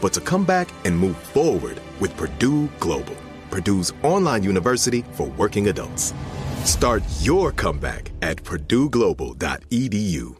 but to come back and move forward with Purdue Global, Purdue's online university for working adults. Start your comeback at purdueglobal.edu.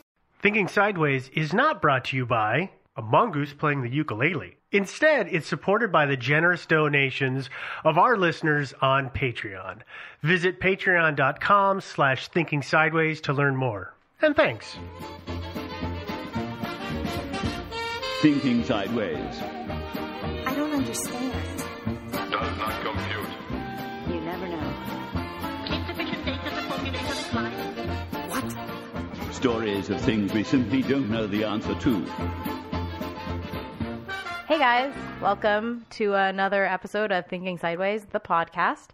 Thinking Sideways is not brought to you by a mongoose playing the ukulele. Instead, it's supported by the generous donations of our listeners on Patreon. Visit patreon.com slash thinking sideways to learn more. And thanks. Thinking Sideways. I don't understand. Does not compute. Stories of things we simply don't know the answer to. Hey guys, welcome to another episode of Thinking Sideways, the podcast.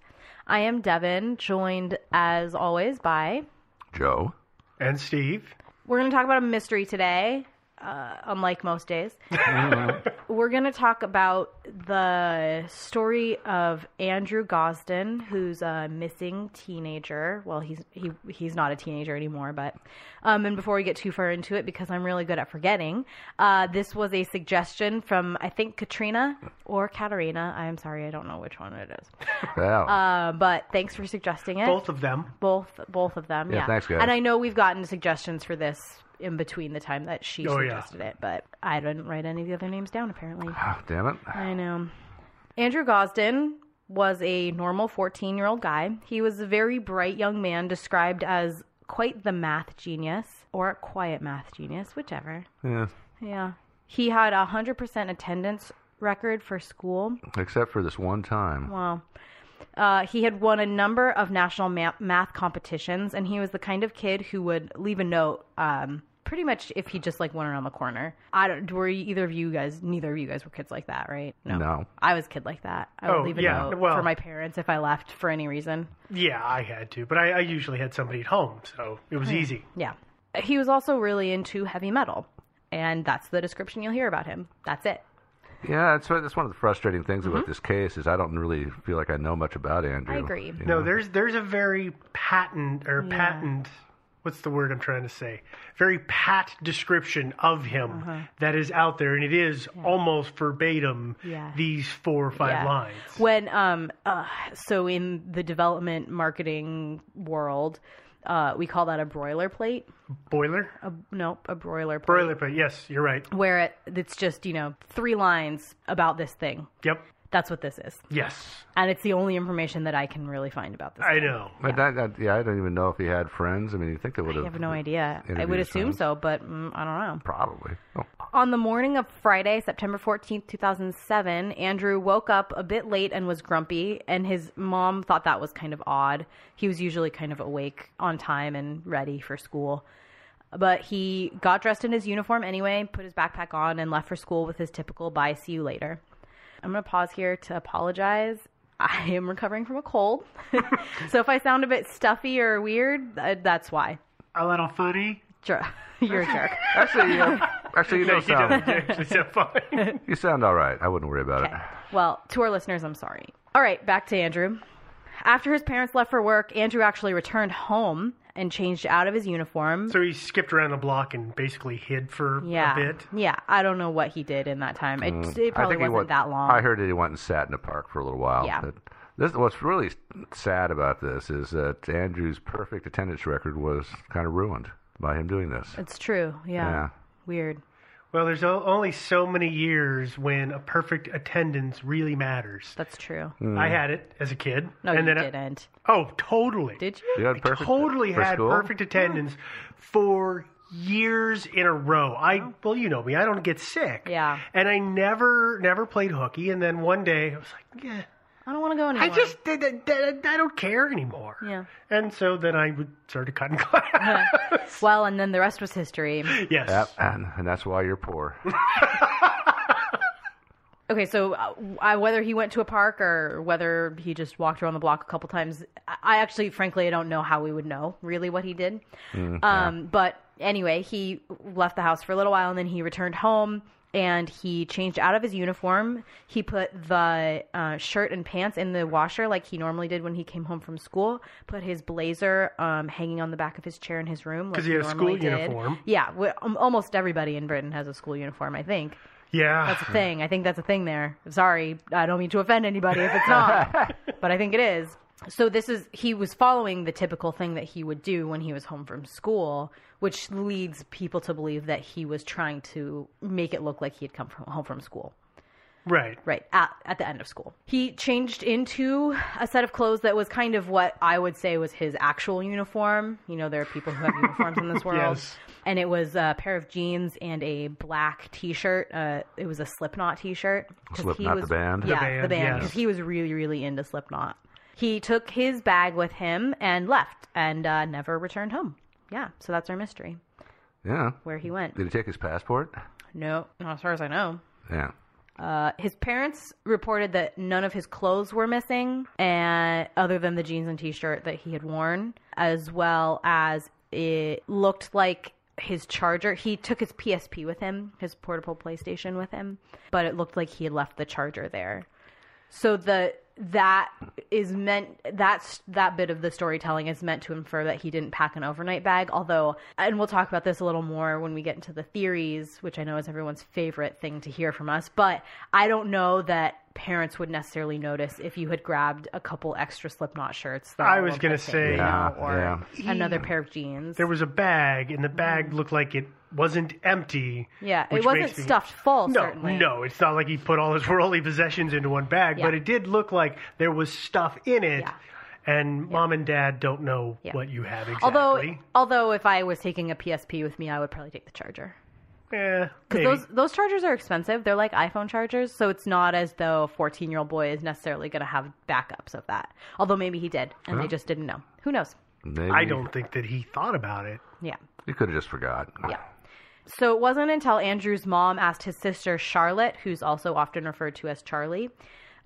I am Devin, joined as always by Joe and Steve. We're going to talk about a mystery today, uh, unlike most days. We're going to talk about the story of Andrew Gosden, who's a missing teenager. Well, he's he he's not a teenager anymore, but um, and before we get too far into it, because I'm really good at forgetting, uh, this was a suggestion from I think Katrina or Katarina. I'm sorry, I don't know which one it is. Wow. Uh, but thanks for suggesting it. Both of them. Both both of them. Yeah, Yeah. thanks, guys. And I know we've gotten suggestions for this in between the time that she Oh, yeah. suggested it, but I didn't write any of the other names down apparently. Oh, damn it. I know. Andrew Gosden was a normal 14 year old guy. He was a very bright young man, described as quite the math genius or a quiet math genius, whichever. Yeah. Yeah. He had a 100% attendance record for school. Except for this one time. Wow. Uh, he had won a number of national ma- math competitions, and he was the kind of kid who would leave a note. Um, pretty much, if he just like went around the corner. I don't. Were either of you guys? Neither of you guys were kids like that, right? No. I was a kid like that. I would Oh, leave a yeah, note well- for my parents if I left for any reason. Yeah, I had to, but I, I usually had somebody at home, so it was Hmm. easy. Yeah. He was also really into heavy metal, and that's the description you'll hear about him. That's it. Yeah, that's, that's one of the frustrating things about this case is I don't really feel like I know much about Andrew. Mm-hmm. I agree. you No, know? there's there's a very patent or Yeah. patent. What's the word I'm trying to say? Very pat description of him Uh-huh. that is out there, and it is almost verbatim Yeah. these four or five Yeah. lines. When um uh, so in the development marketing world, uh, we call that a broiler plate. Boiler, A, nope, a broiler plate. broiler, but yes, you're right. Where it, it's just you know three lines about this thing. Yep. That's what this is, Yes, and it's the only information that I can really find about this. I thing. know. But that, that, yeah, I don't even know if he had friends. I mean, you think they would have. I have. have no idea. I would assume friends? so, but mm, I don't know. Probably. Oh, On the morning of Friday, September 14th, 2007, Andrew woke up a bit late and was grumpy, and his mom thought that was kind of odd. He was usually kind of awake on time and ready for school. But he got dressed in his uniform anyway, put his backpack on, and left for school with his typical bye, see you later. I'm going to pause here to apologize. I am recovering from a cold. so if I sound a bit stuffy or weird, uh, that's why. A little funny? Sure. You're a jerk. Actually, uh, actually, you No, don't you sound. don't. You actually sound fine. you sound all right. I wouldn't worry about it. Well, to our listeners, I'm sorry. All right, back to Andrew. After his parents left for work, Andrew actually returned home and changed out of his uniform. So he skipped around the block and basically hid for yeah, a bit. yeah. I don't know what he did in that time. It, Mm, it I probably think wasn't went- that long. I heard that he went and sat in the park for a little while. Yeah. But this, what's really sad about this is that Andrew's perfect attendance record was kind of ruined by him doing this. It's true. Yeah. Yeah. Weird. Well, there's only so many years when a perfect attendance really matters. That's true. Mm. I had it as a kid. No, and you then I- didn't. oh, totally. Did you? You had I perfect totally for had school? perfect attendance for years in a row. I well, you know me, I don't get sick. Yeah. And I never never played hooky and then one day I was like, yeah, I don't want to go anymore. I just did I don't care anymore. Yeah. And so then I would start cutting class. well, and then the rest was history. yes. Yep, and, and that's why you're poor. Okay, so uh, I, whether he went to a park or whether he just walked around the block a couple times, I I actually, frankly, I don't know how we would know really what he did. Mm, um, But anyway, he left the house for a little while and then he returned home and he changed out of his uniform. He put the uh, shirt and pants in the washer like he normally did when he came home from school. Put his blazer um, hanging on the back of his chair in his room. 'Cause like he had a school did. uniform. Yeah, w- um, almost everybody in Britain has a school uniform, I think. Yeah. That's a thing. I think that's a thing there. Sorry, I don't mean to offend anybody if it's not, but I think it is. So this is he was following the typical thing that he would do when he was home from school, which leads people to believe that he was trying to make it look like he had come from home from school. Right. Right, at, at the end of school. He changed into a set of clothes that was kind of what I would say was his actual uniform. You know, there are people who have uniforms in this world. Yes. And it was a pair of jeans and a black t shirt. Uh, it was a Slipknot t shirt. Slipknot, the band? The Yeah, band, the band. yes. He was really, really into Slipknot. He took his bag with him and left and uh, never returned home. Yeah, so that's our mystery. Yeah. Where he went. Did he take his passport? No, not as far as I know. Yeah. Uh, his parents reported that none of his clothes were missing, and other than the jeans and t-shirt that he had worn, as well as it looked like his charger. He took his PSP with him, his portable PlayStation with him, but it looked like he had left the charger there. So the that is meant that's that bit of the storytelling is meant to infer that he didn't pack an overnight bag although and we'll talk about this a little more when we get into the theories which i know is everyone's favorite thing to hear from us but i don't know that parents would necessarily notice if you had grabbed a couple extra slipknot shirts that I was gonna missing, say- you know, Yeah, or yeah. another pair of jeans There was a bag and the bag mm-hmm. looked like it wasn't empty. yeah it wasn't me- stuffed full No, certainly no, it's not like he put all his worldly possessions into one bag, but it did look like there was stuff in it. And mom and dad don't know Yeah. what you have exactly. although although if i was taking a psp with me i would probably take the charger yeah, Because those those chargers are expensive. They're like iPhone chargers, so it's not as though a 14 year old boy is necessarily going to have backups of that. Although maybe he did, and Huh? they just didn't know. Who knows? Maybe. I don't think that he thought about it. Yeah. he could have just forgot. Yeah. So it wasn't until Andrew's mom asked his sister Charlotte, who's also often referred to as Charlie,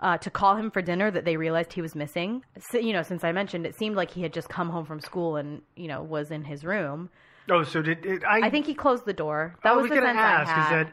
uh, to call him for dinner that they realized he was missing. So, you know, since I mentioned, it seemed like he had just come home from school and you know was in his room. Oh, so did it, I? I think he closed the door. That I was was the gonna sense ask. I had. Is that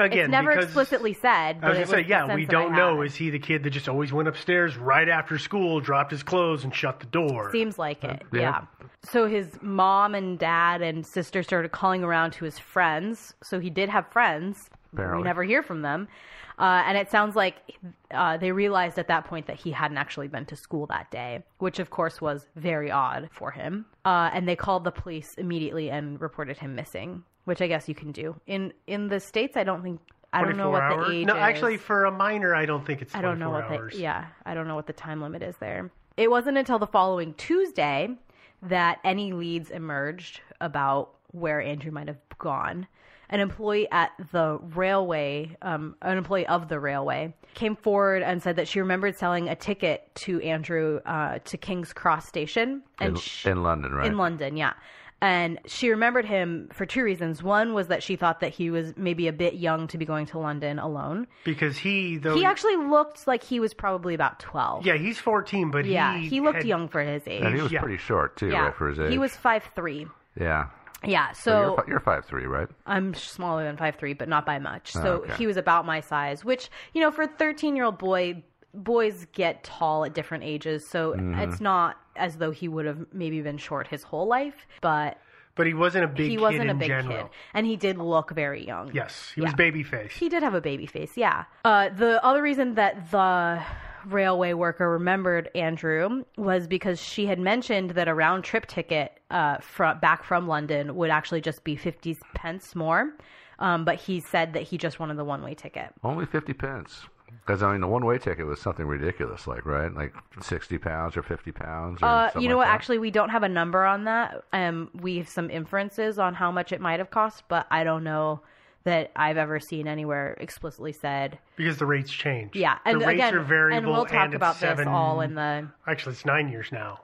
I, again? it's never explicitly said. But I was gonna say, yeah, we don't know. Is he the kid that just always went upstairs right after school, dropped his clothes, and shut the door? Seems like it, yeah. yeah. So his mom and dad and sister started calling around to his friends. So he did have friends. but We never hear from them. Uh, and it sounds like uh, they realized at that point that he hadn't actually been to school that day, which of course was very odd for him. Uh, and they called the police immediately and reported him missing, which I guess you can do. In in the states, I don't think I don't know what hours? the age is. No, is. actually, for a minor, I don't think it's. I don't know what hours. the yeah, I don't know what the time limit is there. It wasn't until the following Tuesday that any leads emerged about where Andrew might have gone. An employee at the railway, um, an employee of the railway, came forward and said that she remembered selling a ticket to Andrew uh, to King's Cross Station and in, she- in London, right? in London, yeah. And she remembered him for two reasons. One was that she thought that he was maybe a bit young to be going to London alone. Because he, though. he actually looked like he was probably about 12. Yeah, he's 14, but yeah, he. he looked had- young for his age. and he was Yeah. pretty short too, yeah. right, for his age. He was five three. Yeah. Yeah, So, so you're, you're five three, right? I'm smaller than five three, but not by much. Oh, So okay. he was about my size, which you know, for a 13 year old boy, boys get tall at different ages. So Mhm. it's not as though he would have maybe been short his whole life, but But he wasn't a big he kid wasn't in a big general. kid, and he did look very young. Yes, he was baby face. He did have a baby face, yeah. Uh, the other reason that the railway worker remembered Andrew was because she had mentioned that a round trip ticket uh, from back from London would actually just be 50 pence more. Um, but he said that he just wanted the one way ticket. Only fifty pence. Because I mean, the one-way ticket was something ridiculous, like right, like sixty pounds or fifty pounds. Or Uh, you know like what? that. Actually, we don't have a number on that. Um, we have some inferences on how much it might have cost, but I don't know that I've ever seen anywhere explicitly said. Because the rates change. Yeah, and the rates again, are variable. and we'll talk it's about seven, this all in the Actually, it's nine years now.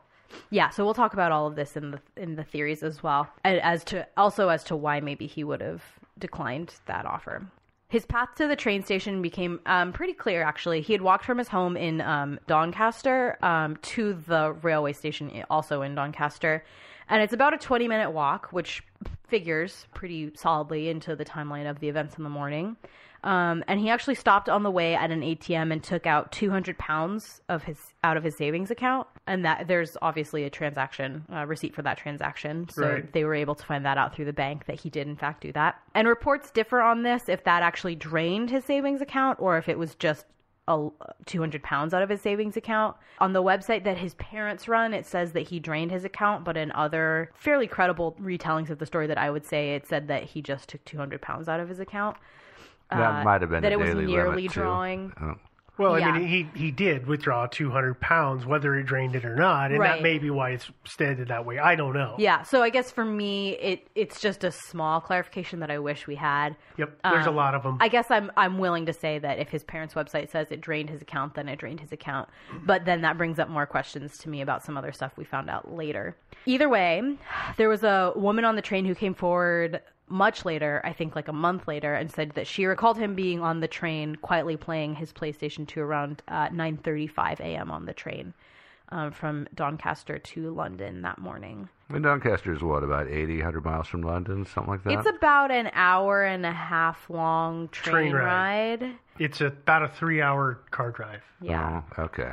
Yeah, so we'll talk about all of this in the in the theories as well, and as to also as to why maybe he would have declined that offer. His path to the train station became um, pretty clear. Actually, he had walked from his home in um, Doncaster um, to the railway station, also in Doncaster, and it's about a twenty-minute walk, which figures pretty solidly into the timeline of the events in the morning. Um, and he actually stopped on the way at an ATM and took out 200 pounds of his out of his savings account, and that there's obviously a transaction uh, receipt for that transaction. So Right. they were able to find that out through the bank that he did in fact do that. And reports differ on this if that actually drained his savings account or if it was just a 200 pounds out of his savings account. On the website that his parents run, it says that he drained his account, but in other fairly credible retellings of the story that I would say, it said that he just took 200 pounds out of his account. That Uh, might have been that it was nearly drawing. Oh. Well, Yeah. I mean, he he did withdraw 200 pounds, whether it drained it or not, and Right. that may be why it's stated that way. I don't know. Yeah, so I guess for me, it it's just a small clarification that I wish we had. Yep, there's a Um, lot of them. I guess I'm I'm willing to say that if his parents' website says it drained his account, then it drained his account. But then that brings up more questions to me about some other stuff we found out later. Either way, there was a woman on the train who came forward much later, I think like a month later, and said that she recalled him being on the train quietly playing his PlayStation 2 around uh, 9:35 a.m. on the train um, from Doncaster to London that morning. And Doncaster is what about 80, 100 miles from London, something like that. It's about an hour and a half long train, Train ride. ride. It's about a three-hour car drive. Yeah. Oh, okay.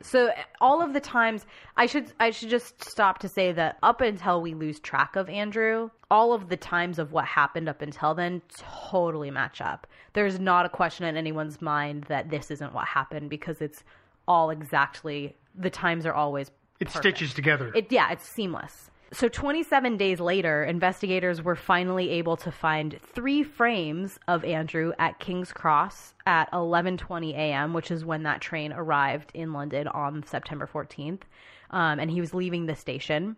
So all of the times I should I should just stop to say that up until we lose track of Andrew, all of the times of what happened up until then totally match up. There's not a question in anyone's mind that this isn't what happened because it's all exactly the times are always It perfect. stitches together. It yeah, it's seamless. So 27 days later, investigators were finally able to find three frames of Andrew at King's Cross at 11:20 a.m., which is when that train arrived in London on September 14th, um, and he was leaving the station.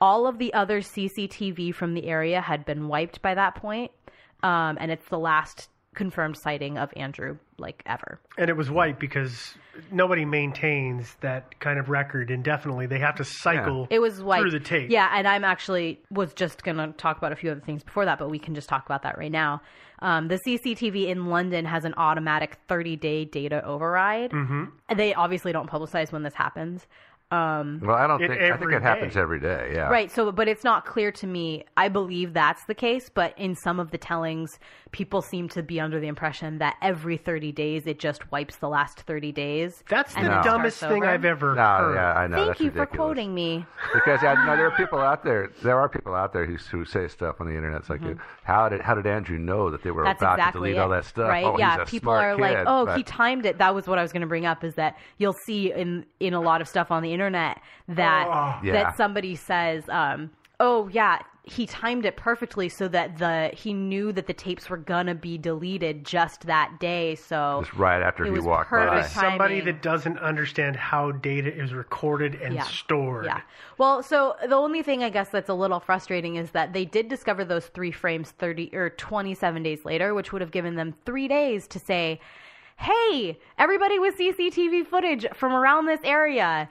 All of the other CCTV from the area had been wiped by that point, um, and it's the last confirmed sighting of Andrew like ever. And it was white because nobody maintains that kind of record indefinitely. They have to cycle It was white through the tape. Yeah, and I'm actually was just gonna talk about a few other things before that, but we can just talk about that right now. Um, the CCTV in London has an automatic 30 day data override. Mm-hmm. They obviously don't publicize when this happens. Um, Well, I don't think. I think every it happens day. every day. Yeah. Right. So, but it's not clear to me. I believe that's the case, but in some of the tellings, people seem to be under the impression that every 30 days it just wipes the last 30 days. That's the then dumbest thing over. I've ever No, heard. yeah, I know. Thank that's you ridiculous. for quoting me. Because I know there are people out there. There are people out there who who say stuff on the internet. It's like, how did how did Andrew know that they were Mm-hmm. That's about exactly to delete it, all that stuff? right? Oh, yeah, he's a people smart are like, "Oh, but- he timed it." That was what I was going to bring up. Is that you'll see in in a lot of stuff on the internet that Oh. Yeah. that somebody says. Um, Oh yeah, he timed it perfectly so that the he knew that the tapes were gonna be deleted just that day. So Just right after it he was walked by. perfect Somebody that doesn't understand how data is recorded and Yeah. stored. Yeah. Well, so the only thing I guess that's a little frustrating is that they did discover those three frames 30 or 27 days later, which would have given them three days to say, hey, everybody with CCTV footage from around this area,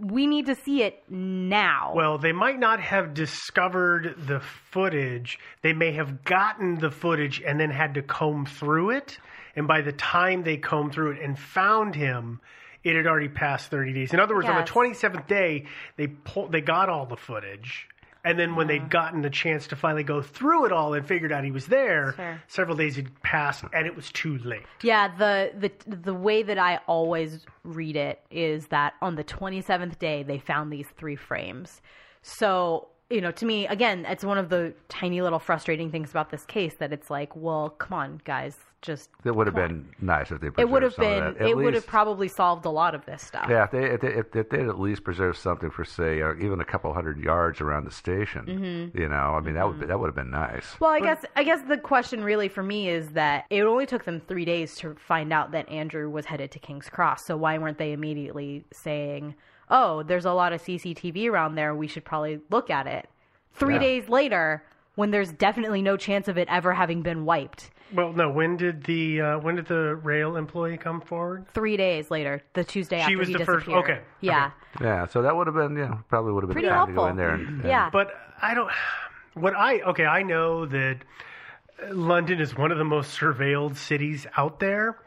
we need to see it now. Well, they might not have discovered the footage. They may have gotten the footage and then had to comb through it. And by the time they combed through it and found him, it had already passed 30 days. In other words, Yes. on the 27th day, they pull, they got all the footage. And then when they'd gotten the chance to finally go through it all and figured out he was there, Sure. several days had passed and it was too late. Yeah, the, the the way that I always read it is that on the 27th day they found these three frames. So, you know, to me again, it's one of the tiny little frustrating things about this case that it's like, well, come on, guys, just It would have been nice if they preserved it would have some of been that. At it would have least- probably solved a lot of this stuff. Yeah, if they if they, if, if they'd at least preserved something for say, or even a couple hundred yards around the station, Mhm. you know, I mean that would be, that would have been nice. Well, I guess I guess the question really for me is that it only took them three days to find out that Andrew was headed to King's Cross. So why weren't they immediately saying, "Oh, there's a lot of CCTV around there. We should probably look at it." Three Yeah. days later, when there's definitely no chance of it ever having been wiped. Well, no. When did the uh, when did the rail employee come forward? Three days later, the Tuesday She after was he the first- disappeared. okay, Yeah. Yeah, so that would have been, yeah, probably would have been Pretty time to go helpful. in there. And, and- Yeah. But I don't. What I okay, I know that London is one of the most surveilled cities out there,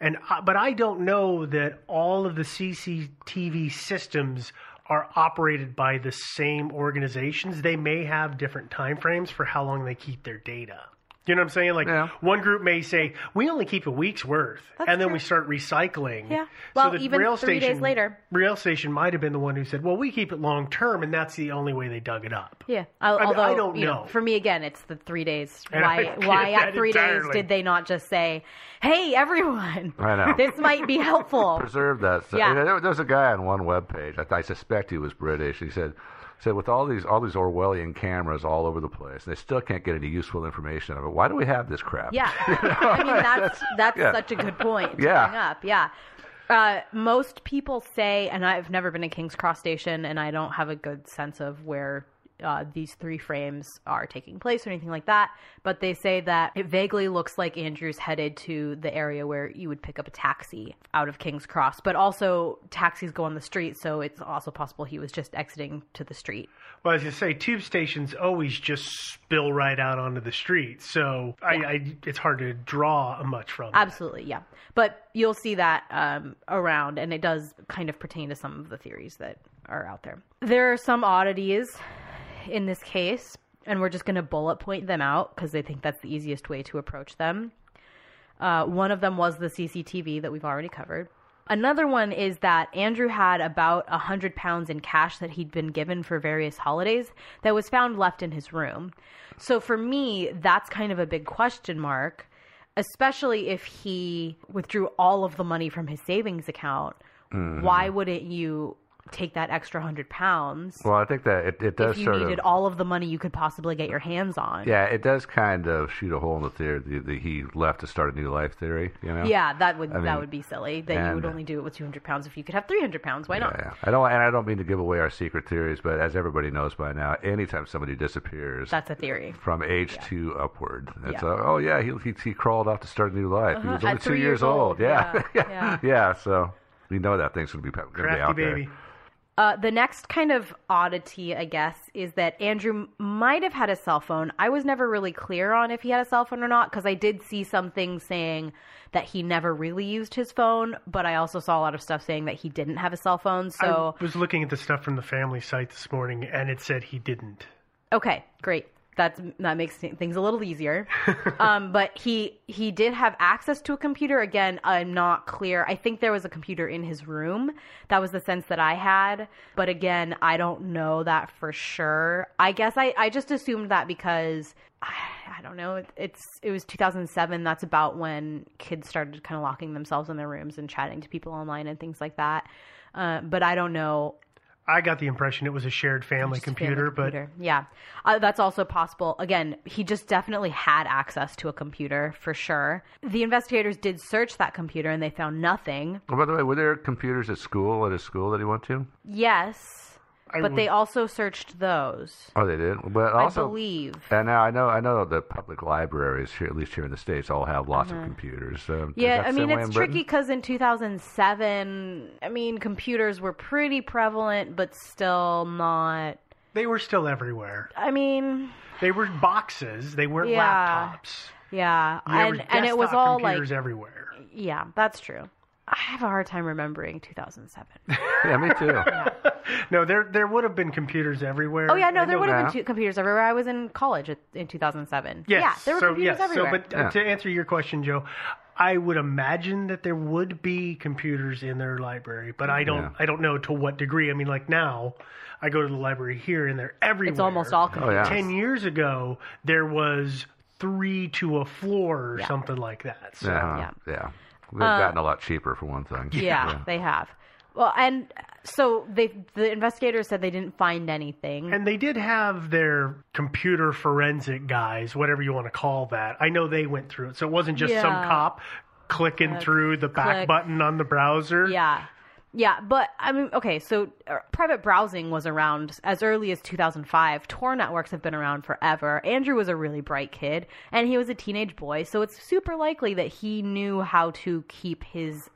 and I- but I don't know that all of the CCTV systems are operated by the same organizations. They may have different time frames for how long they keep their data. You know what I'm saying? Like one group may say we only keep a week's worth, and then we start recycling. Yeah. So Well, the even rail three station, days later. rail station might have been the one who said, "Well, we keep it long term, and that's the only way they dug it up." Yeah. Al- I mean, Although I don't you know. For me, again, it's the three days. And Why? Why at three days did they not just say, "Hey, everyone, I know. this might be helpful"? preserve that. stuff. Yeah. You know, there, there was a guy on one web page. I, I suspect he was British. He said, said with all these all these Orwellian cameras all over the place, they still can't get any useful information out of it. Why do we have this crap? Yeah. I mean, that's that's Yeah. such a good point to Yeah. bring up. Yeah. Uh, most people say, and I've never been to King's Cross Station, and I don't have a good sense of where uh, these three frames are taking place or anything like that. But they say that it vaguely looks like Andrew's headed to the area where you would pick up a taxi out of King's Cross. But also, taxis go on the street, so it's also possible he was just exiting to the street. Well, as you say, tube stations always just spill right out onto the street, so I, I, it's hard to draw much from. it. Absolutely, yeah. But you'll see that um, around, and it does kind of pertain to some of the theories that are out there. There are some oddities in this case, and we're just going to bullet point them out because I think that's the easiest way to approach them. Uh, one of them was the CCTV that we've already covered. Another one is that Andrew had about a hundred pounds in cash that he'd been given for various holidays that was found left in his room. So for me, that's kind of a big question mark, especially if he withdrew all of the money from his savings account. Mhm. Why wouldn't you take that extra hundred pounds Well, I think that it, it does if you sort needed of. all of the money you could possibly get your hands on? Yeah, it does kind of shoot a hole in the theory that that he left to start a new life theory. You know. Yeah, that would I mean, that would be silly. That you would only do it with two hundred pounds if you could have three hundred pounds. Why not? Yeah, I don't, and I don't mean to give away our secret theories, but as everybody knows by now, anytime somebody disappears, That's a theory. from age two upward, it's Yeah. a, oh yeah, he, he he crawled off to start a new life. He Uh-huh, was only at two years years old, Yeah, yeah, yeah. So we know that thing's gonna be gonna be out baby. there. Uh, the next kind of oddity, I guess, is that Andrew might have had a cell phone. I was never really clear on if he had a cell phone or not because I did see something saying that he never really used his phone, but I also saw a lot of stuff saying that he didn't have a cell phone. So, I was looking at the stuff from the family site this morning, and it said he didn't. okay, great. That's, that makes things a little easier. um, but he he did have access to a computer. Again, I'm not clear. I think there was a computer in his room. That was the sense that I had. But again, I don't know that for sure. I guess I, I just assumed that because I, I don't know. It, it's it was 2007. That's about when kids started kind of locking themselves in their rooms and chatting to people online and things like that. Uh, but I don't know I got the impression it was a shared family computer, but computer. yeah, uh, that's also possible. Again, he just definitely had access to a computer for sure. The investigators did search that computer and they found nothing. Oh, by the way, were there computers at school at his school that he went to? Yes, I but would- they also searched those. Oh, they did. But also, I believe. And now I know I know the public libraries here, at least here in the states, all have lots Mhm. of computers. Um, Yeah, I mean it's tricky because in 2007, I mean computers were pretty prevalent, but still not. they were still everywhere. I mean, They were boxes. They weren't Yeah. laptops. yeah, There and and it was desktop all like computers everywhere. Yeah, that's true. I have a hard time remembering 2007. yeah, me too. No, there there would have been computers everywhere. Oh yeah, no, I there know would have been two computers everywhere. I was in college at, in 2007. Yes. Yeah, there were so, computers yes, everywhere. So, but uh, to answer your question, Joe, I would imagine that there would be computers in their library, but I don't. Yeah. I don't know to what degree. I mean, like now, I go to the library here, and they're everywhere. It's almost all computers. Oh, yeah. Ten years ago, there was three to a floor or Yeah. something like that. So. yeah, yeah. They've Uh, gotten a lot cheaper for one thing. yeah, they have. Well, and so they the investigators said they didn't find anything. And they did have their computer forensic guys, whatever you want to call that. I know they went through it. So it wasn't just some cop clicking Click, through the back click. button on the browser. Yeah. Yeah, but I mean, okay, so uh, private browsing was around as early as 2005. Tor networks have been around forever. Andrew was a really bright kid, and he was a teenage boy, so it's super likely that he knew how to keep his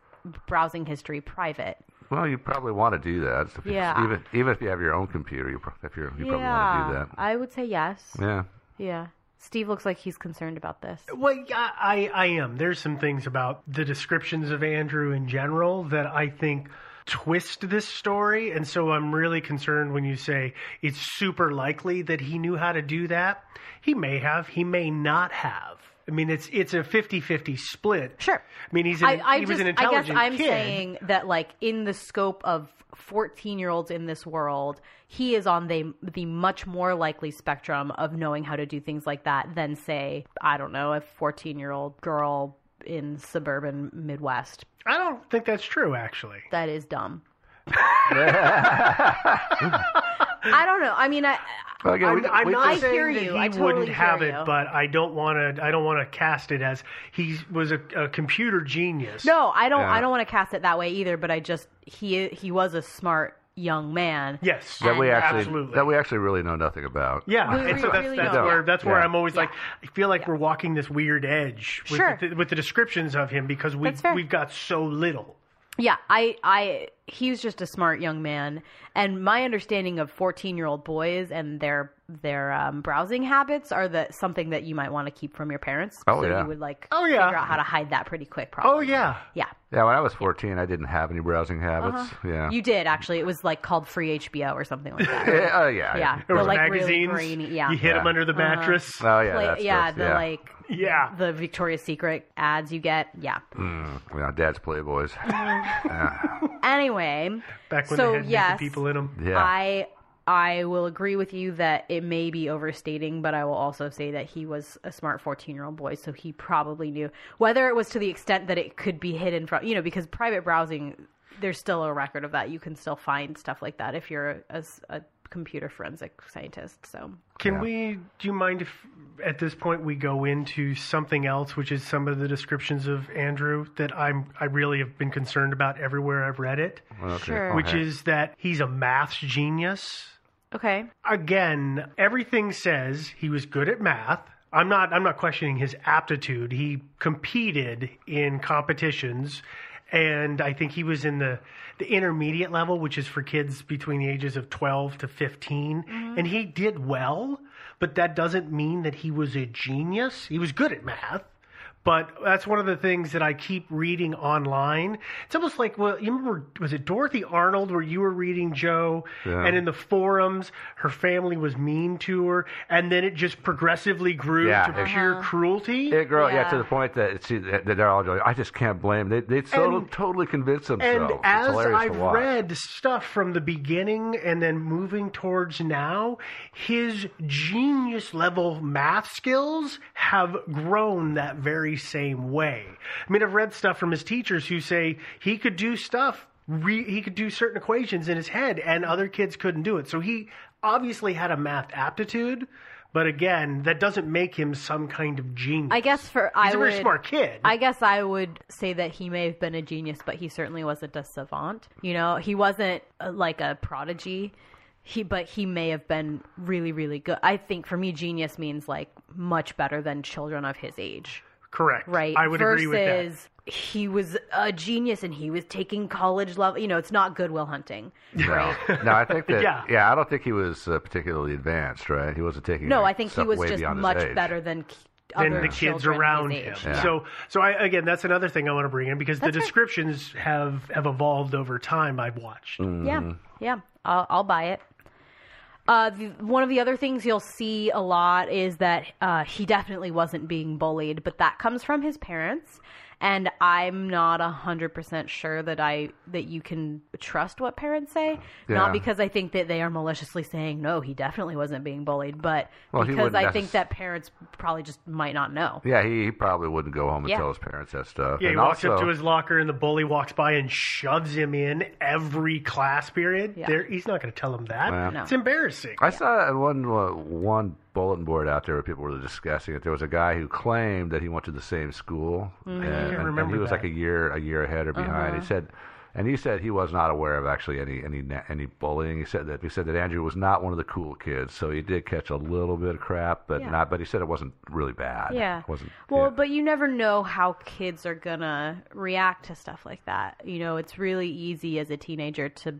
browsing history private. Well, you probably want to do that. You- Yeah. Even even if you have your own computer, you, pro- if you're, you probably yeah, want to do that. I would say yes. Yeah. Yeah. Steve looks like he's concerned about this. Well, I, I am. There's some things about the descriptions of Andrew in general that I think twist this story. And so I'm really concerned when you say it's super likely that he knew how to do that. He may have, he may not have. I mean, it's it's a 50-50 split. Sure. I mean, he's an, I, I he was just, an I guess intelligent I'm kid. saying that, like, in the scope of 14 year olds in this world, he is on the the much more likely spectrum of knowing how to do things like that than, say, I don't know, a 14 year old girl in suburban Midwest. I don't think that's true, actually. That is dumb. I don't know. I mean, I, Well, again, I'm, we- I'm we- not saying hear that you. he I totally wouldn't have it, you. but I don't want to. I don't want to cast it as he was a, a computer genius. no, I don't. Yeah. I don't want to cast it that way either. But I just he he was a smart young man. Yes, that we actually absolutely. that we actually really know nothing about. Yeah, We and so re- that's, really that's don't. where that's where Yeah. I'm always like, I feel like we're walking this weird edge with, Sure. the, with the descriptions of him because we we've got so little. Yeah, I, I, he's just a smart young man, and my understanding of fourteen-year-old boys and their their um, browsing habits are the something that you might want to keep from your parents. Oh, so yeah. you would like Oh, yeah. figure out how to hide that pretty quick. Probably. Oh yeah, yeah. Yeah, when I was 14, I didn't have any browsing habits. Uh-huh. Yeah. You did actually. It was like called free HBO or something like that. yeah, oh, yeah. yeah, There the was like magazines. really grainy. Yeah, You hit Yeah. him under the Uh-huh. mattress. Oh, yeah. Play- that's yeah, stuff, the yeah. like yeah, the Victoria's Secret ads you get. Yeah. Mm, yeah, Dad's Playboys. yeah. Anyway, back when so they had yes, naked people in them. Yeah. I I will agree with you that it may be overstating, but I will also say that he was a smart 14 year old boy, so he probably knew whether it was to the extent that it could be hidden from you know because private browsing there's still a record of that. You can still find stuff like that if you're a, a, a computer forensic scientist. So Can we? Do you mind if at this point we go into something else, which is some of the descriptions of Andrew that I'm I really have been concerned about everywhere I've read it, Okay, Sure. which is that he's a math genius. Okay, again, everything says he was good at math. I'm not I'm not questioning his aptitude. He competed in competitions and I think he was in the the intermediate level, which is for kids between the ages of 12 to 15, mm-hmm. and he did well, but that doesn't mean that he was a genius. He was good at math. But that's one of the things that I keep reading online. It's almost like, well, you remember, was it Dorothy Arnold where you were reading Joe? Yeah. And in the forums, her family was mean to her, and then it just progressively grew Yeah, to it- pure uh-huh. cruelty. It grow, yeah. Yeah. to the point that it's that they're all going. I just can't blame. They they so And- totally convinced and themselves. it's as I've to watch. read stuff from the beginning and then moving towards now, his genius level math skills have grown that very same way. I mean, I've read stuff from his teachers who say he could do stuff re- he could do certain equations in his head, and other kids couldn't do it. So he obviously had a math aptitude. But again, that doesn't make him some kind of genius. I guess for He's I a very would, smart kid. I guess I would say that he may have been a genius, but he certainly wasn't a savant. You know, he wasn't uh, like a prodigy. He, but he may have been really, really good. I think for me, genius means like much better than children of his age. Correct. Right. I would Versus agree with that. he was a genius and he was taking college level. You know, it's not Goodwill Hunting. No, no, I think that. Yeah. yeah. I don't think he was uh, particularly advanced, right? He wasn't taking. No, like, I think he was just much better than than the kids around him. Yeah. So, so I again, that's another thing I want to bring in because That's the right. descriptions have have evolved over time. I've watched. Mm-hmm. Yeah, yeah, I'll, I'll buy it. Uh, the, one of the other things you'll see a lot is that uh, he definitely wasn't being bullied, but that comes from his parents. And I'm not a hundred percent sure that I that you can trust what parents say. Yeah. Not because I think that they are maliciously saying no, he definitely wasn't being bullied, but Well, because wouldn't I think that parents probably just might not know. Yeah, he, he probably wouldn't go home and Yeah. tell his parents that stuff. Yeah, he and walks also, up to his locker and the bully walks by and shoves him in every class period. Yeah. There, he's not going to tell him that. Yeah. No. It's embarrassing. I saw one uh, one bulletin board out there where people were discussing it. There was a guy who claimed that he went to the same school, Mhm. and, I and- and remember he was that. like a year a year ahead or behind. Uh-huh. He said, and he said he was not aware of actually any any any bullying. He said that he said that Andrew was not one of the cool kids, so he did catch a little bit of crap, but Yeah. not. But he said it wasn't really bad. Yeah. It wasn't. Well, but you never know how kids are gonna react to stuff like that. You know, it's really easy as a teenager to,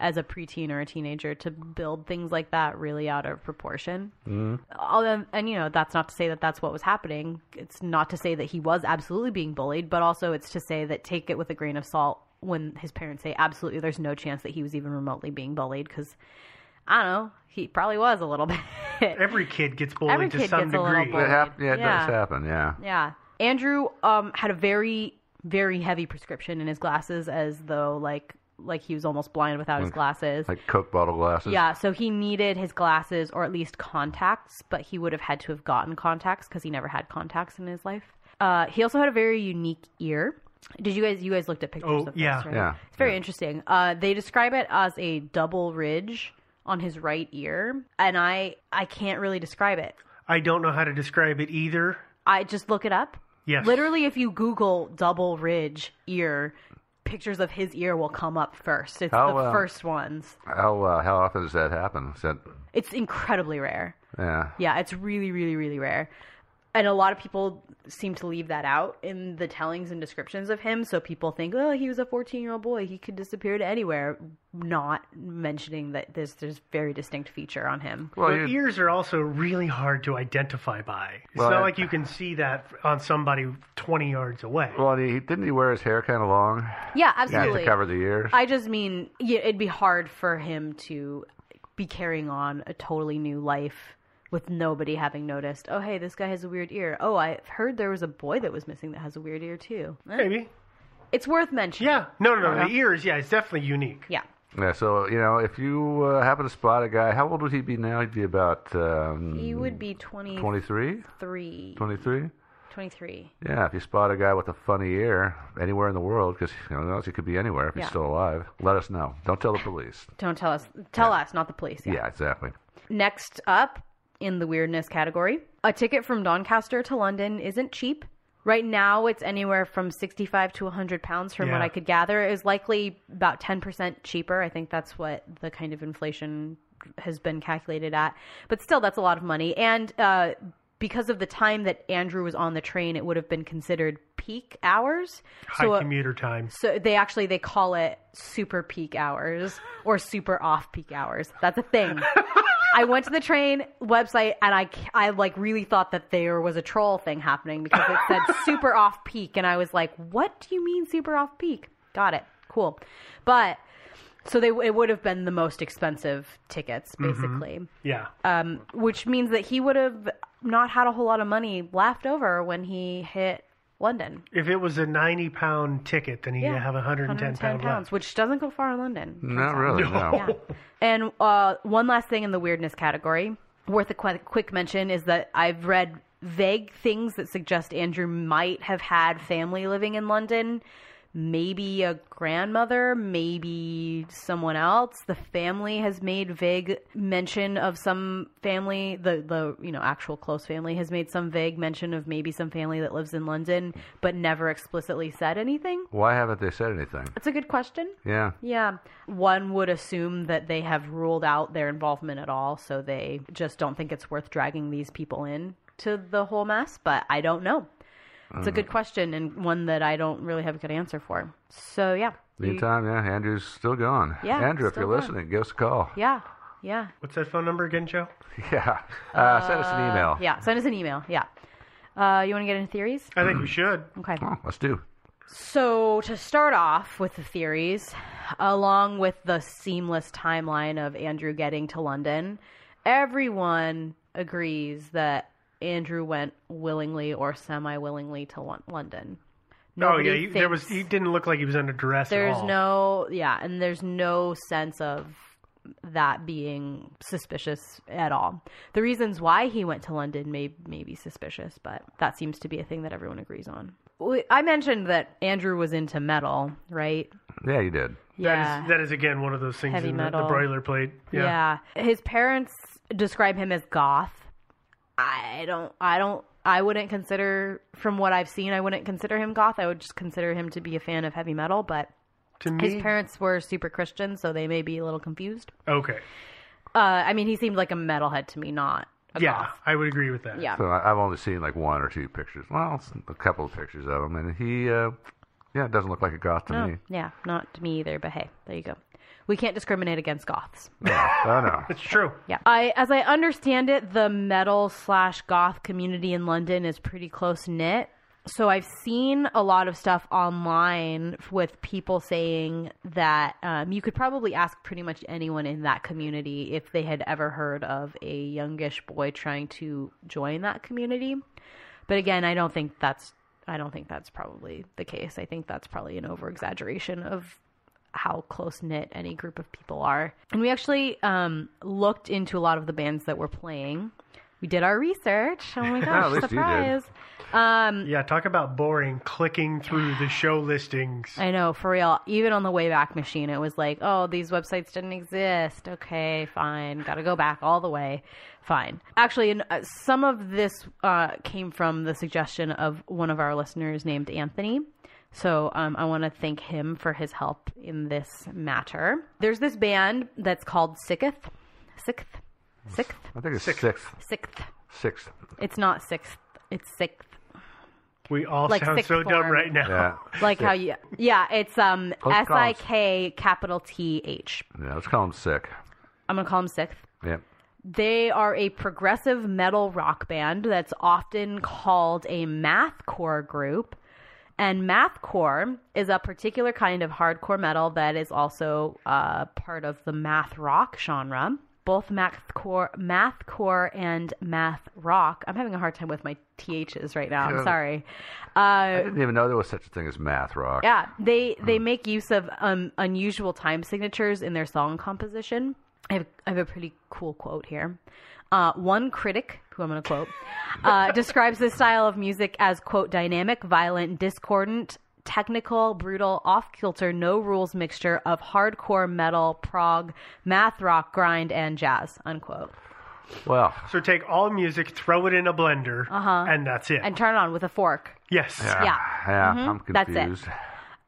as a preteen or a teenager, to build things like that really out of proportion. Mm. Although, and you know, that's not to say that that's what was happening. It's not to say that he was absolutely being bullied, but also it's to say that take it with a grain of salt when his parents say absolutely there's no chance that he was even remotely being bullied because I don't know, he probably was a little bit. Every kid gets bullied Every to some gets a little degree. bullied. It hap- yeah, it Yeah. does happen. Yeah. Yeah. Andrew um had a very very heavy prescription in his glasses as though like like he was almost blind without his glasses. Like Coke bottle glasses. Yeah, so he needed his glasses or at least contacts, but he would have had to have gotten contacts because he never had contacts in his life. Uh, he also had a very unique ear. Did you guys you guys looked at pictures Oh, of this, yeah. right? Yeah. It's very interesting. Uh, they describe it as a double ridge on his right ear, and I I can't really describe it. I don't know how to describe it either. I just look it up. Yes. Literally, if you Google double ridge ear, pictures of his ear will come up first. It's How, the uh, first ones. How uh, how often does that happen? Is that It's incredibly rare. yeah? Yeah, it's really, really, really rare. And a lot of people seem to leave that out in the tellings and descriptions of him. So people think, oh, he was a 14 year old boy. He could disappear to anywhere, not mentioning that there's there's very distinct feature on him. Well, ears are also really hard to identify by. It's Well, not I- like you can see that on somebody 20 yards away. Well, he, didn't he wear his hair kind of long? Yeah, Yeah, absolutely. to cover the ears. I just mean yeah, it'd be hard for him to be carrying on a totally new life with nobody having noticed. Oh, hey, this guy has a weird ear. Oh, I've heard there was a boy that was missing that has a weird ear too. Eh. Maybe. It's worth mentioning. Yeah. No, no, no. Uh-huh. The ears, yeah, it's definitely unique. Yeah. Yeah, so you know, if you uh, happen to spot a guy, how old would he be now? He'd be about um, He would be 20 23? 3. 23? 23. Yeah, if you spot a guy with a funny ear anywhere in the world, because you know, who knows, he could be anywhere if Yeah. he's still alive. Let us know. Don't tell the police. Don't tell us. Tell us, not the police. Yeah, exactly. Next up in the weirdness category, a ticket from Doncaster to London isn't cheap. Right now, it's anywhere from 65 to 100 pounds from what I could gather. It is likely about 10% cheaper. I think that's what the kind of inflation has been calculated at. But still, that's a lot of money. And uh, because of the time that Andrew was on the train, it would have been considered peak hours. High So, uh, commuter time. so they actually they call it super peak hours or super off peak hours. That's a thing. I went to the train website and I I like really thought that there was a troll thing happening because it said super off peak and I was like, "What do you mean super off peak?" Got it. Cool. But so they it would have been the most expensive tickets Mhm. basically. Yeah. Um, which means that he would have not had a whole lot of money left over when he hit London. If it was a 90 pound ticket, then he'd Yeah, have 110, pound pounds, left. which doesn't go far in London. Not really, no. Yeah. And uh, one last thing in the weirdness category, worth a qu- quick mention, is that I've read vague things that suggest Andrew might have had family living in London maybe a grandmother, maybe someone else. The family has made vague mention of some family, the the you know actual close family has made some vague mention of maybe some family that lives in London, but never explicitly said anything. Why haven't they said anything? That's a good question. Yeah. Yeah. One would assume that they have ruled out their involvement at all, so they just don't think it's worth dragging these people in to the whole mess, but I don't know. It's a good question and one that I don't really have a good answer for. So, yeah. You- Meantime, yeah, Andrew's still gone. Yeah, Andrew, if you're gone. listening, give us a call. Yeah. Yeah. What's that phone number again, Joe? Yeah. Uh, send us an email. Yeah, send us an email. Yeah. Uh, you want to get into theories? I think we should. Okay. Oh, let's do. So, to start off with the theories, along with the seamless timeline of Andrew getting to London, everyone agrees that Andrew went willingly or semi willingly to Lon- London. oh yeah, Nobody he, there was. He didn't look like he was under duress at There's all. no, yeah, and there's no sense of that being suspicious at all. The reasons why he went to London may may be suspicious, but that seems to be a thing that everyone agrees on. I mentioned that Andrew was into metal, right? Yeah, he did. Yeah. That is, that is again one of those things Heavy in the, the metal. broiler plate. Yeah. Yeah. His parents describe him as goth. I don't I don't I wouldn't consider from what I've seen I wouldn't consider him goth. I would just consider him to be a fan of heavy metal, but To his parents were super Christian, so they may be a little confused. Okay. Uh I mean he seemed like a metalhead to me, not a Yeah, goth. I would agree with that. Yeah. So I, I've only seen like one or two pictures. Well, a couple of pictures of him, and he, uh, yeah, it doesn't look like a goth to No, me. yeah, not to me either, but hey, there you go. We can't discriminate against goths. Oh no. It's true. Yeah. I, as I understand it, the metal slash goth community in London is pretty close knit. So I've seen a lot of stuff online with people saying that um, you could probably ask pretty much anyone in that community if they had ever heard of a youngish boy trying to join that community. But again, I don't think that's I don't think that's probably the case. I think that's probably an over exaggeration of how close knit any group of people are. And we actually um, looked into a lot of the bands that were playing. We did our research. Oh my gosh, least surprise. Um, Yeah, talk about boring. Clicking through the show listings. I know, for real. Even on the Wayback Machine, it was like, oh, these websites didn't exist. Okay, fine. Got to go back all the way. Fine. Actually, and, uh, some of this uh, came from the suggestion of one of our listeners named Anthony. So um, I want to thank him for his help in this matter. There's this band that's called SikTh. Sixth? Sixth? I think it's sixth. Sixth. Sixth. It's not sixth. It's sixth. We all Like sound sixth so dumb form. right now. Yeah. Like how you, yeah, it's um Let's S call I him- K capital T H. Yeah, let's call him sick. I'm gonna call them sixth. Yeah. They are a progressive metal rock band that's often called a mathcore group. And mathcore is a particular kind of hardcore metal that is also uh, part of the math rock genre. Both mathcore, mathcore and math rock. I'm having a hard time with my ths right now. I'm sorry. I Uh, didn't even know there was such a thing as math rock. yeah, they they make use of um, unusual time signatures in their song composition. I have, I have a pretty cool quote here. Uh, one critic, who I'm going to quote, uh, describes this style of music as quote dynamic, violent, discordant, technical, brutal, off kilter, no rules mixture of hardcore metal, prog, math rock, grind, and jazz. Unquote. Well, So take all music, throw it in a blender, Uh-huh. and that's it. And turn it on with a fork. yes. Yeah. Yeah, Mhm. I'm That's it. confused.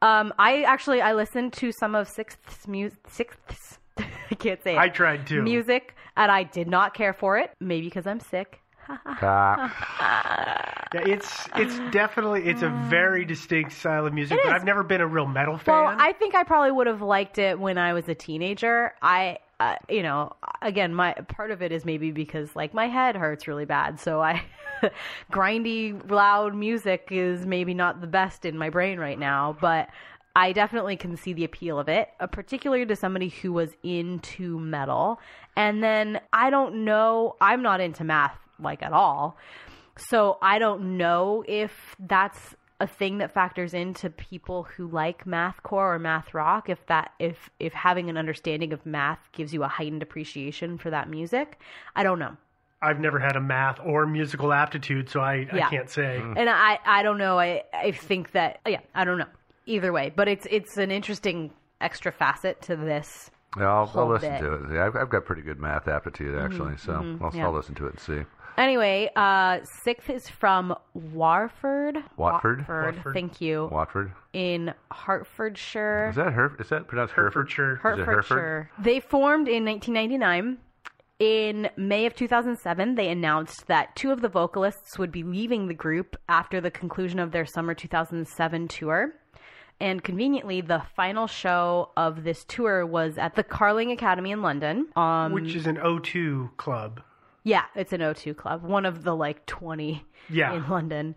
Um, I actually I listened to some of SikTh's music. SikTh's, I can't say it. I tried too. Music, and I did not care for it. Maybe because I'm sick. Ah. Yeah, it's it's definitely it's a very distinct style of music, It but is. I've never been a real metal fan. Well, I think I probably would have liked it when I was a teenager. I, uh, you know, again, my part of it is maybe because like my head hurts really bad, so I grindy, loud music is maybe not the best in my brain right now, but. I definitely can see the appeal of it, uh, particularly to somebody who was into metal. And then I don't know, I'm not into math like at all. So I don't know if that's a thing that factors into people who like mathcore or math rock. If that if if having an understanding of math gives you a heightened appreciation for that music, I don't know. I've never had a math or musical aptitude, so I, Yeah. I can't say. And I I don't know. I I think that yeah I don't know. either way, but it's it's an interesting extra facet to this. Yeah, I'll, I'll listen bit. to it. Yeah, I've, I've got pretty good math aptitude actually, Mhm, so mhm, I'll, yeah. I'll listen to it and see. Anyway, uh, SikTh is from Warford. Watford? Watford. Watford. Thank you. Watford. In Hertfordshire. Is that her? Is that pronounced Hereford? Hertfordshire. Is it Hereford? Hertfordshire. They formed in 1999. In May of 2007, they announced that two of the vocalists would be leaving the group after the conclusion of their summer 2007 tour. And conveniently, the final show of this tour was at the Carling Academy in London. Um, which is an O2 club. Yeah, it's an O2 club, one of the like 20 Yeah. in London.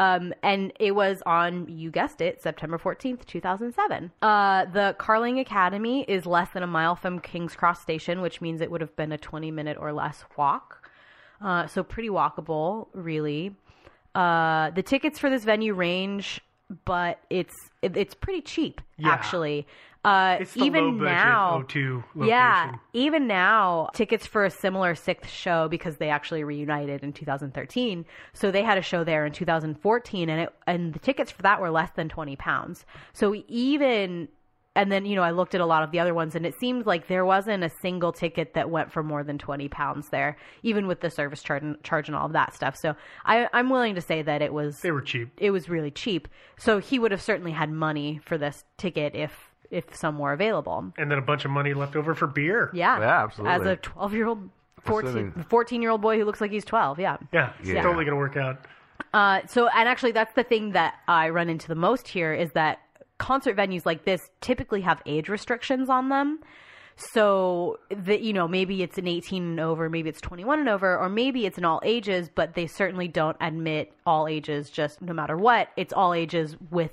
Um, and it was on, you guessed it, September 14th, 2007. Uh, the Carling Academy is less than a mile from King's Cross Station, which means it would have been a 20 minute or less walk. Uh, so pretty walkable, really. Uh, the tickets for this venue range, but it's it, it's pretty cheap, Yeah. actually. Uh, even now, O2 yeah, even now, tickets for a similar SikTh show because they actually reunited in 2013. So they had a show there in 2014, and it and the tickets for that were less than 20 pounds. So even and then you know I looked at a lot of the other ones, and it seemed like there wasn't a single ticket that went for more than 20 pounds there, even with the service charge and, charge and all of that stuff. So I, I'm willing to say that it was they were cheap. It was really cheap. So he would have certainly had money for this ticket if if some were available. And then a bunch of money left over for beer. Yeah. Yeah, absolutely. As a 12 year old, 14, 14 year old boy who looks like he's 12. Yeah. Yeah, it's Yeah. totally going to work out. Uh, so, and actually, that's the thing that I run into the most here is that concert venues like this typically have age restrictions on them. So that you know, maybe it's an 18 and over, maybe it's 21 and over, or maybe it's an all ages, but they certainly don't admit all ages. Just no matter what, it's all ages with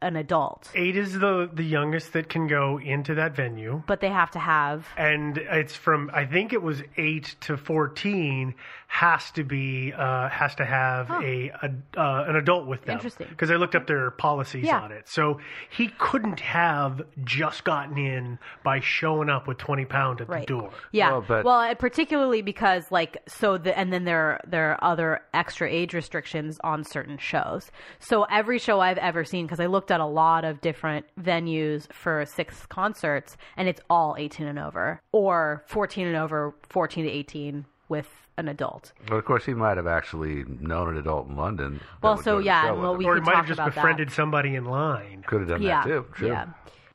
an adult. Eight is the the youngest that can go into that venue. But they have to have and it's from I think it was eight to fourteen has to be uh, has to have a, a uh, an adult with them. Interesting. Because I looked up their policies Yeah. on it. So he couldn't have just gotten in by showing up with twenty pound at Right. the door. Yeah. Well, uh, particularly because like so the and then there there are other extra age restrictions on certain shows. So every show I've ever seen because I looked at a lot of different venues for SikTh concerts and it's all 18 and over or 14 and over, 14 to 18 with an adult. But of course, he might have actually known an adult in London. Well, so go to the yeah, show with well, we or he could might have just about that. befriended somebody in line. Could have done yeah, that too. True. Yeah.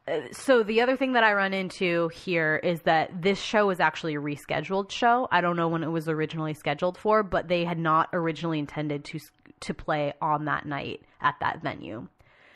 Uh, so the other thing that I run into here is that this show is actually a rescheduled show. I don't know when it was originally scheduled for, but they had not originally intended to to play on that night at that venue.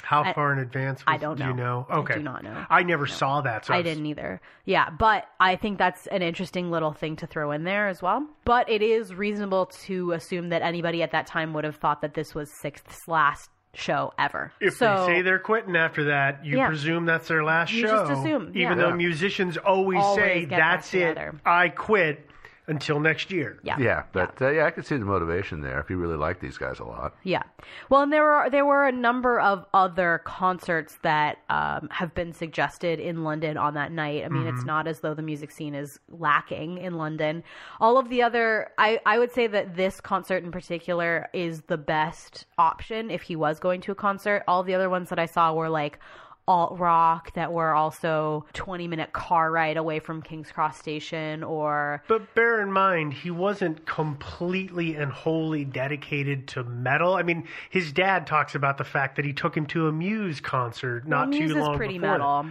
How I- far in advance? I don't Do you know. know? I Okay. do not know. I never saw that. So I was- didn't either. Yeah, but I think that's an interesting little thing to throw in there as well. But it is reasonable to assume that anybody at that time would have thought that this was SikTh's last show ever. If so, they say they're quitting after that, you Yeah. presume that's their last You show. just assume, yeah. Even Yeah. though musicians always, Always say that's it, together. I quit until next year. Yeah. Yeah, but uh, yeah, I could see the motivation there if you really like these guys a lot. Yeah. Well, and there were there were a number of other concerts that um, have been suggested in London on that night. I mean, it's Mhm. not as though the music scene is lacking in London. All of the other, I I would say that this concert in particular is the best option if he was going to a concert. All the other ones that I saw were like alt rock that were also 20 minute car ride away from King's Cross Station or But bear in mind, he wasn't completely and wholly dedicated to metal. I mean, his dad talks about the fact that he took him to a Muse concert not Well, Muse too is long pretty before. metal.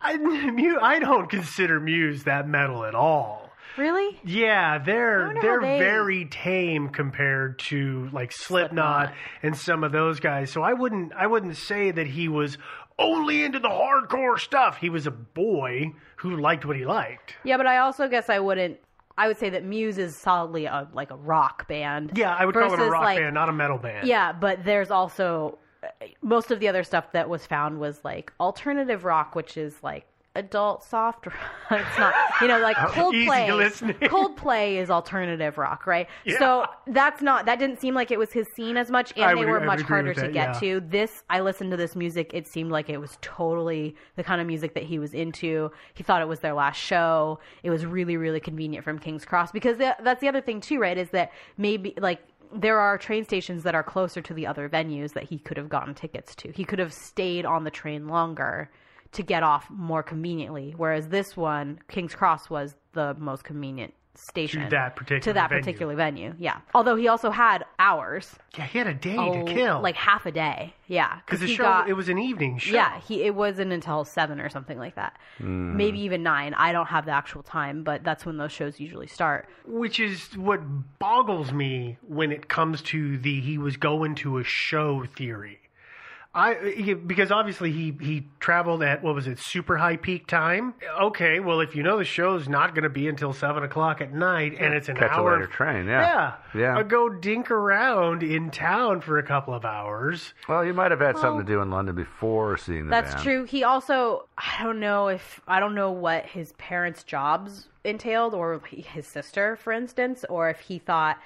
I, I don't consider Muse that metal at all. Really? Yeah, they're they're they- very tame compared to like Slipknot, and some of those guys. So I wouldn't I wouldn't say that he was only into the hardcore stuff. He was a boy who liked what he liked. Yeah, but I also guess I wouldn't. I would say that Muse is solidly a like a rock band. Yeah, I would call it a versus, rock like- band, not a metal band. Yeah, but there's also most of the other stuff that was found was like alternative rock, which is like adult soft. rock. it's not, you know, like Coldplay. Coldplay is alternative rock, right? Yeah. So that's not that didn't seem like it was his scene as much, and I they would- were I much harder to get yeah. to. This I listened to this music. It seemed like it was totally the kind of music that he was into. He thought it was their last show. It was really really convenient from King's Cross because that's the other thing too, right? Is that maybe like there are train stations that are closer to the other venues that he could have gotten tickets to. He could have stayed on the train longer to get off more conveniently. Whereas this one, King's Cross, was the most convenient station that particular to that venue. particular venue. Yeah. Although he also had hours. Yeah, he had a day Oh, to kill. like half a day. Yeah, because the show got- it was an evening show. Yeah, he it wasn't until seven or something like that. Mm. Maybe even nine. I don't have the actual time, but that's when those shows usually start. which is what boggles me when it comes to the he was going to a show theory. I because obviously he he traveled at what was it super high peak time. Okay, well if you know the show's not going to be until seven o'clock at night and it's an Catch a hour later train, yeah. yeah Yeah. Uh, go dink around in town for a couple of hours. Well, you might have had Well- something to do in London before seeing the That's band. true. He also I don't know if I don't know what his parents' jobs entailed or his sister, for instance, or if he thought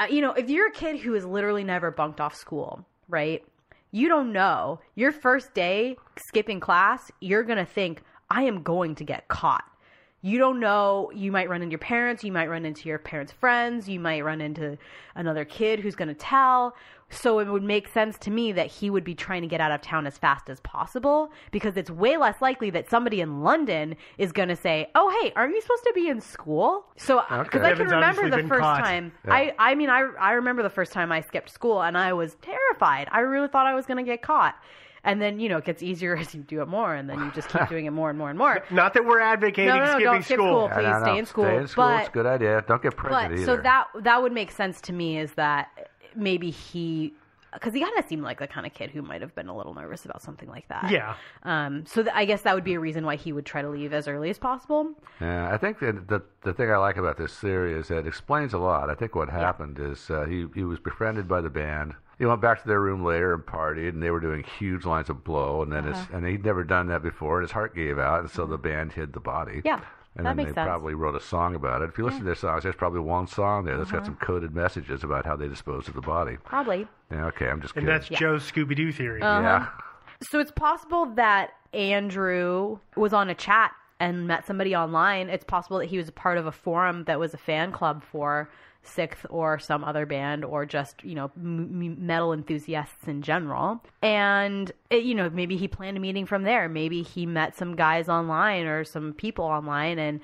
uh, you know, if you're a kid who has literally never bunked off school, right? You don't know. Your first day skipping class, you're going to think, I am going to get caught. You don't know. You might run into your parents. You might run into your parents' friends. You might run into another kid who's going to tell. So it would make sense to me that he would be trying to get out of town as fast as possible because it's way less likely that somebody in London is going to say, "Oh, hey, aren't you supposed to be in school?" So because Okay. I can remember the first caught. time Yeah. I I mean, I I remember the first time I skipped school and I was terrified. I really thought I was going to get caught. And then you know it gets easier as you do it more, and then you just keep doing it more and more and more. Not that we're advocating No, no, no, skipping don't skip school. Yeah, Please no, no. stay in school. Stay in school. But it's a good idea. Don't get pregnant but either. so that that would make sense to me is that maybe he because he kind of seemed like the kind of kid who might have been a little nervous about something like that. Yeah. Um. So th- I guess that would be a reason why he would try to leave as early as possible. Yeah, I think that the the thing I like about this theory is that it explains a lot. I think what happened is uh, he he was befriended by the band. He went back to their room later and partied, and they were doing huge lines of blow. And then Uh-huh. and he'd never done that before, and his heart gave out, and so the band hid the body. Yeah, And that then makes they sense. probably wrote a song about it. If you listen to their songs, there's probably one song there that's got Uh-huh. some coded messages about how they disposed of the body. Probably. Yeah, okay, I'm just And kidding. that's Joe's Scooby Doo theory. Uh-huh. Yeah. So it's possible that Andrew was on a chat and met somebody online. It's possible that he was a part of a forum that was a fan club for SikTh or some other band or just, you know, m- metal enthusiasts in general. And, it, you know, maybe he planned a meeting from there. Maybe he met some guys online or some people online and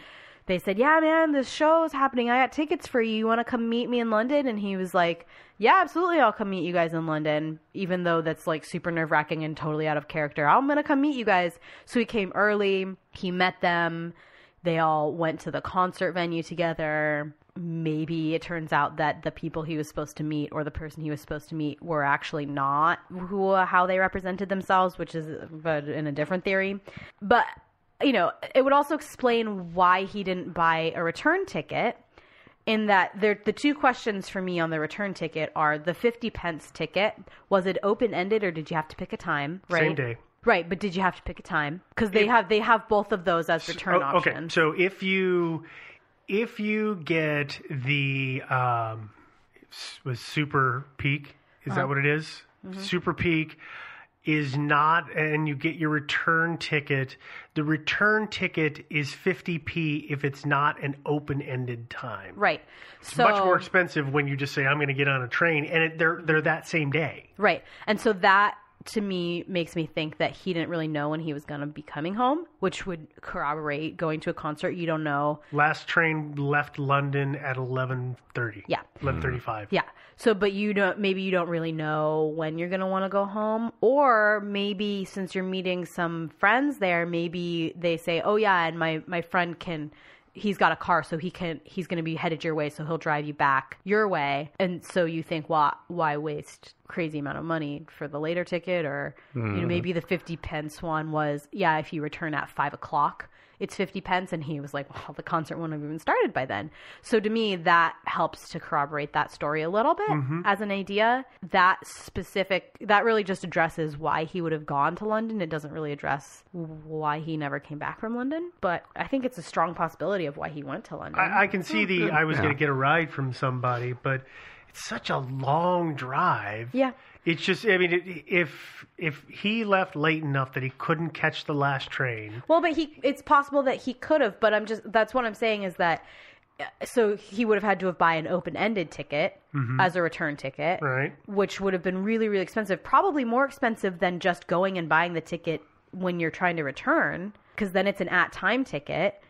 they said, "Yeah, man, this show is happening. I got tickets for you. You want to come meet me in London?" And he was like, "Yeah, absolutely. I'll come meet you guys in London." Even though that's like super nerve wracking and totally out of character, I'm gonna come meet you guys. So he came early. He met them. They all went to the concert venue together. Maybe it turns out that the people he was supposed to meet or the person he was supposed to meet were actually not who how they represented themselves, which is but in a different theory. But you know, it would also explain why he didn't buy a return ticket. In that, there, the two questions for me on the return ticket are the 50 pence ticket. Was it open ended or did you have to pick a time? Right. Same day. Right, but did you have to pick a time? Because they have they have both of those as return Oh, okay, options. so if you if you get the um, was super peak, is Uh-huh. that what it is? Mhm. Super peak is not, and you get your return ticket. The return ticket is 50p if it's not an open ended time. Right. It's so much more expensive when you just say I'm going to get on a train, and it, they're they're that same day. Right. And so that to me makes me think that he didn't really know when he was going to be coming home, which would corroborate going to a concert. You don't know. Last train left London at 11:30. Yeah. 11:35. Yeah. So, but you don't, maybe you don't really know when you're going to want to go home. Or maybe since you're meeting some friends there, maybe they say, oh, yeah, and my, my friend can, he's got a car, so he can, he's going to be headed your way, so he'll drive you back your way. And so you think, well, why waste crazy amount of money for the later ticket? Or, you know, Mhm. maybe the 50 pence one was, yeah, if you return at five o'clock it's 50 pence and he was like well the concert wouldn't have even started by then so to me that helps to corroborate that story a little bit Mhm. as an idea that specific that really just addresses why he would have gone to london it doesn't really address why he never came back from london but i think it's a strong possibility of why he went to london I, I can see the I was Yeah. going to get a ride from somebody, but it's such a long drive. Yeah. It's just I mean if if he left late enough that he couldn't catch the last train. Well, but he it's possible that he could have, but I'm just that's what I'm saying is that so he would have had to have buy an open-ended ticket Mhm. as a return ticket, Right. which would have been really really expensive, probably more expensive than just going and buying the ticket when you're trying to return because then it's an at-time ticket.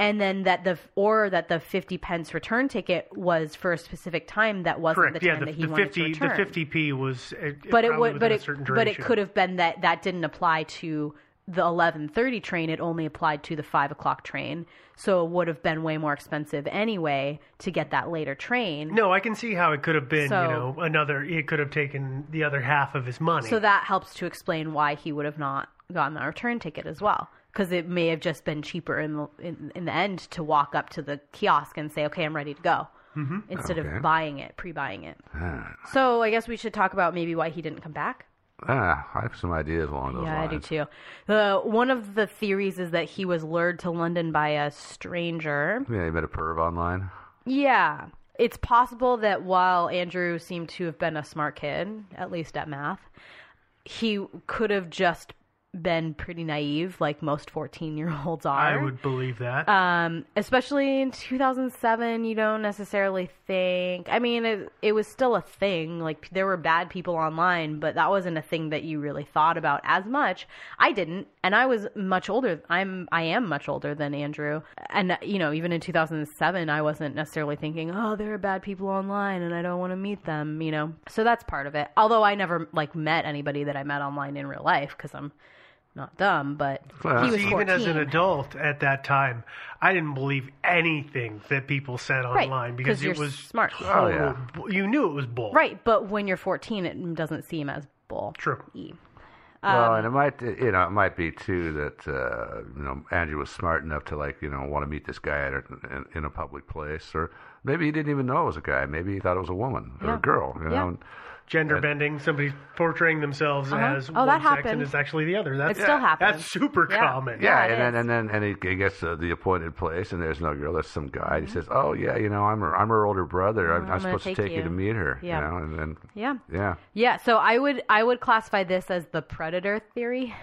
And then that the or that the fifty pence return ticket was for a specific time that wasn't Correct. the Yeah, time the, that he the wanted fifty to return. the fifty p was. uh, but it would but it but it could have been that that didn't apply to the 11:30 train it only applied to the 5 o'clock train so it would have been way more expensive anyway to get that later train No, I can see how it could have been. So- you know, another. It could have taken the other half of his money. so that helps to explain why he would have not gotten that return ticket as well because it may have just been cheaper in the in, in the end to walk up to the kiosk and say okay I'm ready to go Mhm. instead Okay. of buying it pre-buying it Ah, so I guess we should talk about maybe why he didn't come back ah, I have some ideas along those lines. Yeah, lines. I do too. The one of the theories is that he was lured to London by a stranger. Yeah, you met a perv online. Yeah. It's possible that while Andrew seemed to have been a smart kid, at least at math, he could have just been pretty naive like most 14-year-olds are. I would believe that. Um, especially in 2007, you don't necessarily think. I mean, it, it was still a thing. Like there were bad people online, but that wasn't a thing that you really thought about as much. I didn't, and I was much older. I'm I am much older than Andrew, and you know, even in 2007, I wasn't necessarily thinking, oh, there are bad people online, and I don't want to meet them. You know, so that's part of it. Although I never like met anybody that I met online in real life because I'm not dumb, but he was See, 14. even as an adult at that time, I didn't believe anything that people said Right, online because 'cause it you're was smart. total Oh, yeah. You knew it was bull. Right, but when you're 14, it doesn't seem as bull. True. Well, Um, and it might, you know, it might be too that uh, you know Andrew was smart enough to like, you know, want to meet this guy at a, in, in a public place, or maybe he didn't even know it was a guy. Maybe he thought it was a woman or Yeah. a girl. You know, and- Gender and- bending, somebody portraying themselves Uh-huh. as Oh, one that sex happened. and is actually the other. That's, It still happens. That's super Yeah. common. Yeah, and then and then and he, he gets to the appointed place, and there's no girl. There's some guy. He says, "Oh yeah, you know, I'm her, I'm her older brother. I'm, Mm-hmm. I'm I'm gonna supposed to take take you. you." to meet her." Yeah. You know, and then Yeah. yeah, Yeah, so I would I would classify this as the predator theory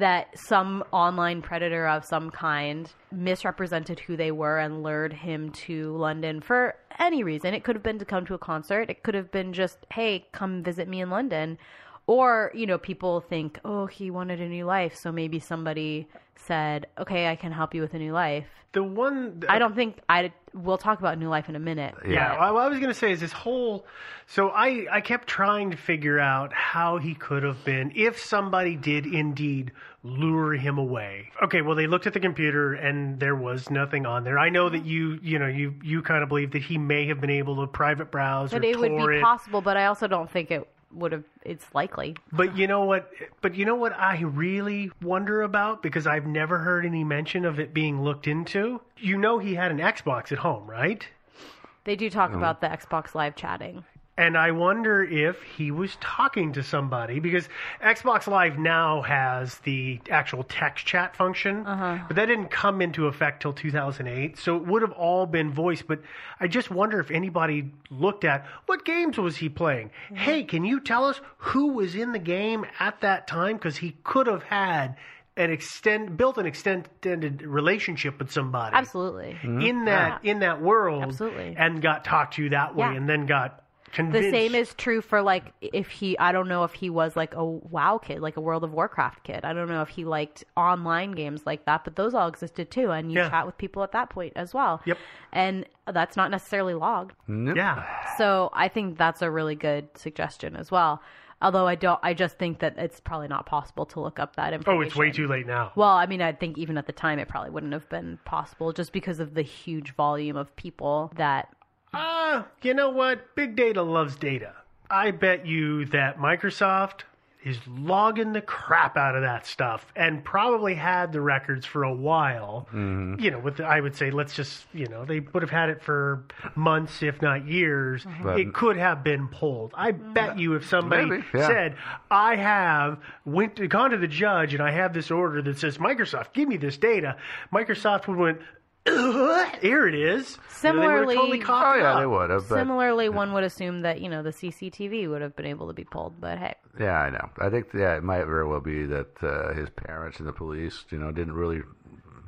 that some online predator of some kind misrepresented who they were and lured him to London for any reason. It could have been to come to a concert, it could have been just, "Hey, come visit me in London." Or, you know, people think, "Oh, he wanted a new life." So maybe somebody said, "Okay, I can help you with a new life." The one I don't think I we'll talk about new life in a minute. Yeah, well, what I was going to say is this whole. So I I kept trying to figure out how he could have been if somebody did indeed lure him away. Okay, well they looked at the computer and there was nothing on there. I know that you you know you you kind of believe that he may have been able to private browse But or it would be torrent. possible, but I also don't think it would have it's likely. But you know what? But you know what I really wonder about because I've never heard any mention of it being looked into. You know he had an Xbox at home, right? They do talk Oh. about the Xbox Live chatting. And I wonder if he was talking to somebody because Xbox Live now has the actual text chat function, Uh-huh. but that didn't come into effect till 2008. So it would have all been voice. But I just wonder if anybody looked at what games was he playing? Mm-hmm. Hey, can you tell us who was in the game at that time? Because he could have had an extend built an extended relationship with somebody Absolutely. in that in that world, Absolutely. and got talked to that way, Yeah. and then got convinced. The same is true for like if he I don't know if he was like a WoW kid, like a World of Warcraft kid. I don't know if he liked online games like that, but those all existed too and you Yeah. chat with people at that point as well. Yep. And that's not necessarily logged. Yeah. So I think that's a really good suggestion as well. Although I don't I just think that it's probably not possible to look up that information. Oh, it's way too late now. Well, I mean, I think even at the time it probably wouldn't have been possible just because of the huge volume of people that Ah, you know what? Big data loves data. I bet you that Microsoft is logging the crap out of that stuff and probably had the records for a while. Mm-hmm. You know, with the, I would say let's just you know they would have had it for months, if not years. But- it could have been pulled. I bet you if somebody yeah. said, "I have went to, gone to the judge and I have this order that says Microsoft, give me this data," Microsoft would went. Here it is. You know, they Similarly- totally Oh, yeah, up. they would have. But Similarly, one would assume that you know the CCTV would have been able to be pulled, but hey, Yeah, I know. I think yeah, it might very well be that uh, his parents and the police, you know, didn't really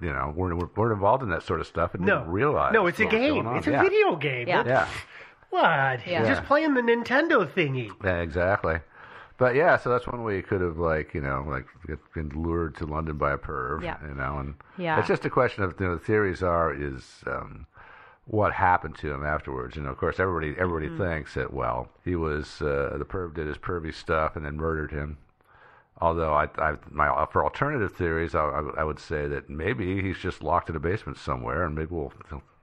you know weren't, weren't involved in that sort of stuff and No. didn't realize. No, it's a what was game. It's a Yeah. video game. Yeah. Yeah. What? Yeah. Just playing the Nintendo thingy. Yeah, exactly. But yeah, so that's one way you could have like you know like been lured to London by a perv. Yeah. You know, and Yeah. it's just a question of you know the theories are is um, what happened to him afterwards. You know, of course, everybody everybody Mhm. thinks that well he was uh, the perv did his pervy stuff and then murdered him. Although I, I my for alternative theories, I, I, I would say that maybe he's just locked in a basement somewhere, and maybe we'll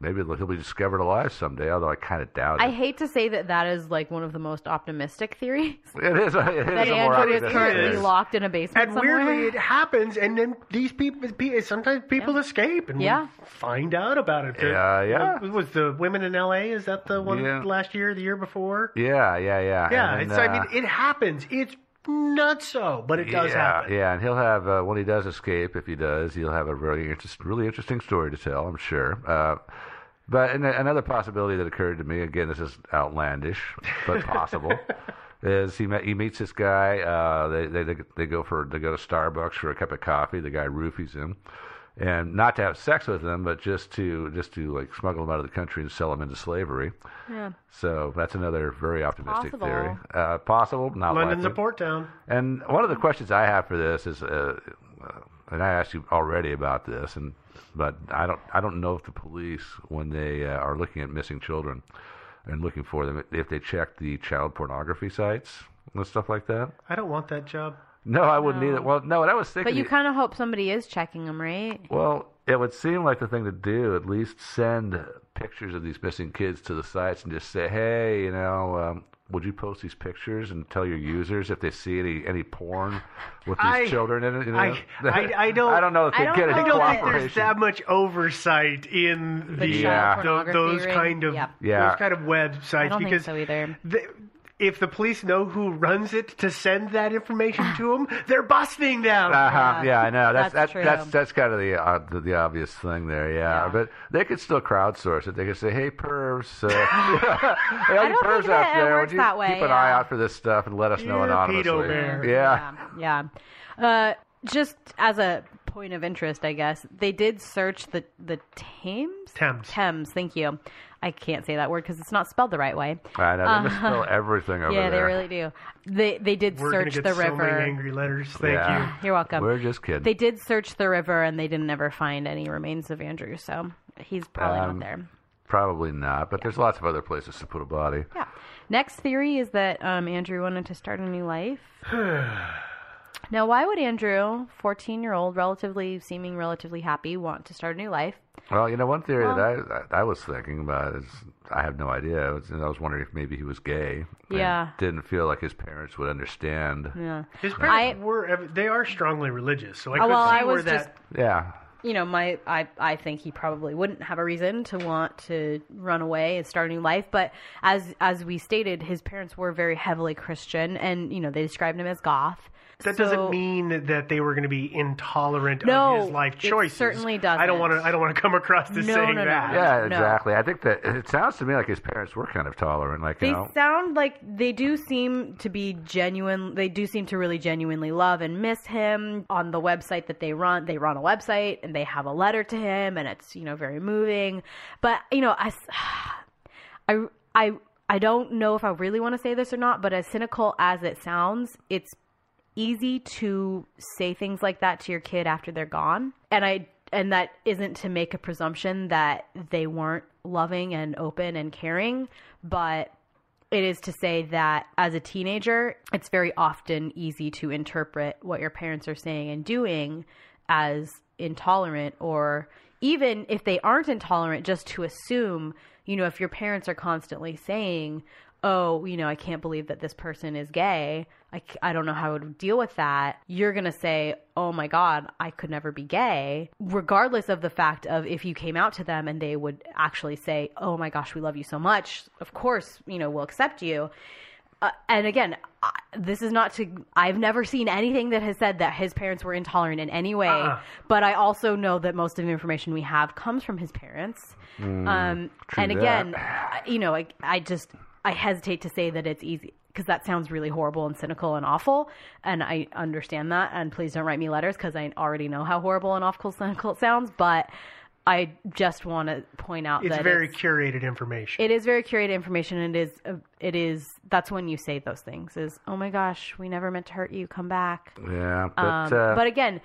maybe he'll be discovered alive someday. Although I kind of doubt it. I hate to say that that is like one of the most optimistic theories. It is. It is that Andrew is currently theory. locked in a basement And somewhere. weirdly, it happens, and then these people, sometimes people escape, and Yeah. we find out about it. Yeah, yeah. Was, was the women in L.A. Is that the one Yeah. last year, the year before? Yeah, yeah, yeah. Yeah, And it's, then, I uh, mean, it happens. It's not so, but it does yeah, happen. Yeah, and he'll have uh, when he does escape, if he does, he'll have a really interest, really interesting story to tell. I'm sure. Uh, but and another possibility that occurred to me, again, this is outlandish but possible, is he met, he meets this guy. Uh, they, they they they go for they go to Starbucks for a cup of coffee. The guy roofies him. And not to have sex with them, but just to just to like smuggle them out of the country and sell them into slavery. Yeah. So that's another very optimistic Possible. theory. Uh, possible, not London's likely. a port town. And one of the questions I have for this is, uh, uh, and I asked you already about this, and but I don't, I don't know if the police, when they uh, are looking at missing children and looking for them, if they check the child pornography sites and stuff like that. I don't want that job. No, I wouldn't either. Well, no, what I was thinking. But you kind of hope somebody is checking them, right? Well, it would seem like the thing to do. At least send pictures of these missing kids to the sites and just say, "Hey, you know, um, would you post these pictures and tell your users if they see any any porn with these I- children in it?" You know? I, I, I don't. I don't know if they I don't, get any I don't think there's cooperation. that much oversight in The the, child tho- pornography those ring? kind of Yeah. Yeah. those kind of websites I don't think because so either. the- if the police know who runs it to send that information to them, they're busting them. Uh-huh. Yeah, I know. That's That's that's that's, true. that's kind of the, uh, the the obvious thing there. Yeah. but they could still crowdsource it. They could say, "Hey, pervs, uh, hey, all I you don't pervs out that there, would you that way, keep an eye out for this stuff and let us know You're a anonymously?" pedo bear. Yeah. Yeah. Uh, just as a point of interest, I guess they did search the the Thames. Thames. Thames. Thank you. I can't say that word because it's not spelled the right way. I know. They Uh, misspell everything over there. yeah, there. they really do. They they did We're gonna search get the so river. many angry letters. Thank Yeah. you. You're welcome. We're just kidding. They did search the river and they didn't ever find any remains of Andrew, so he's probably Um, not there. Probably not, but there's lots of other places to put a body. Yeah. Next theory is that um, Andrew wanted to start a new life. Now, why would Andrew, 14 year old, relatively seeming relatively happy, want to start a new life? Well, you know, one theory Well- that I, I I was thinking about is I have no idea. I was, I was wondering if maybe he was gay. and Yeah. Didn't feel like his parents would understand. Yeah. His parents were they are strongly religious, so I Oh, could well, see I where was that. just Yeah. you know, my I I think he probably wouldn't have a reason to want to run away and start a new life. But as as we stated, his parents were very heavily Christian, and you know they described him as goth. That So- doesn't mean that they were going to be intolerant No, of his life choices. No, it choices. certainly I don't doesn't. want to. I don't want to come across as No, saying no, no. that. Yeah, No. exactly. I think that it sounds to me like his parents were kind of tolerant. Like, They you know, sound like they do seem to be genuine. They do seem to really genuinely love and miss him. On the website that they run, they run a website and they have a letter to him, and it's you know very moving. But you know, I, I, I, I don't know if I really want to say this or not. But as cynical as it sounds, it's easy to say things like that to your kid after they're gone. And I and that isn't to make a presumption that they weren't loving and open and caring, but it is to say that as a teenager, it's very often easy to interpret what your parents are saying and doing as intolerant or even if they aren't intolerant just to assume, you know, if your parents are constantly saying, "Oh, you know, I can't believe that this person is gay. I, I don't know how I would deal with that." You're going to say, "Oh my god, I could never be gay." Regardless of the fact of if you came out to them and they would actually say, "Oh my gosh, we love you so much." Of course, you know, we'll accept you. Uh, and again, I, this is not to. I've never seen anything that has said that his parents were intolerant in any way. Uh-uh. But I also know that most of the information we have comes from his parents. Mm, um, and again, you know, I, I just I hesitate to say that it's easy because that sounds really horrible and cynical and awful. And I understand that. And please don't write me letters because I already know how horrible and awful cynical it sounds. But I just want to point out that It's that very it's, curated information. it is very curated information. And it is, uh, it is, that's when you say those things is, oh my gosh, we never meant to hurt you. Come back. Yeah, but Um, uh, but again,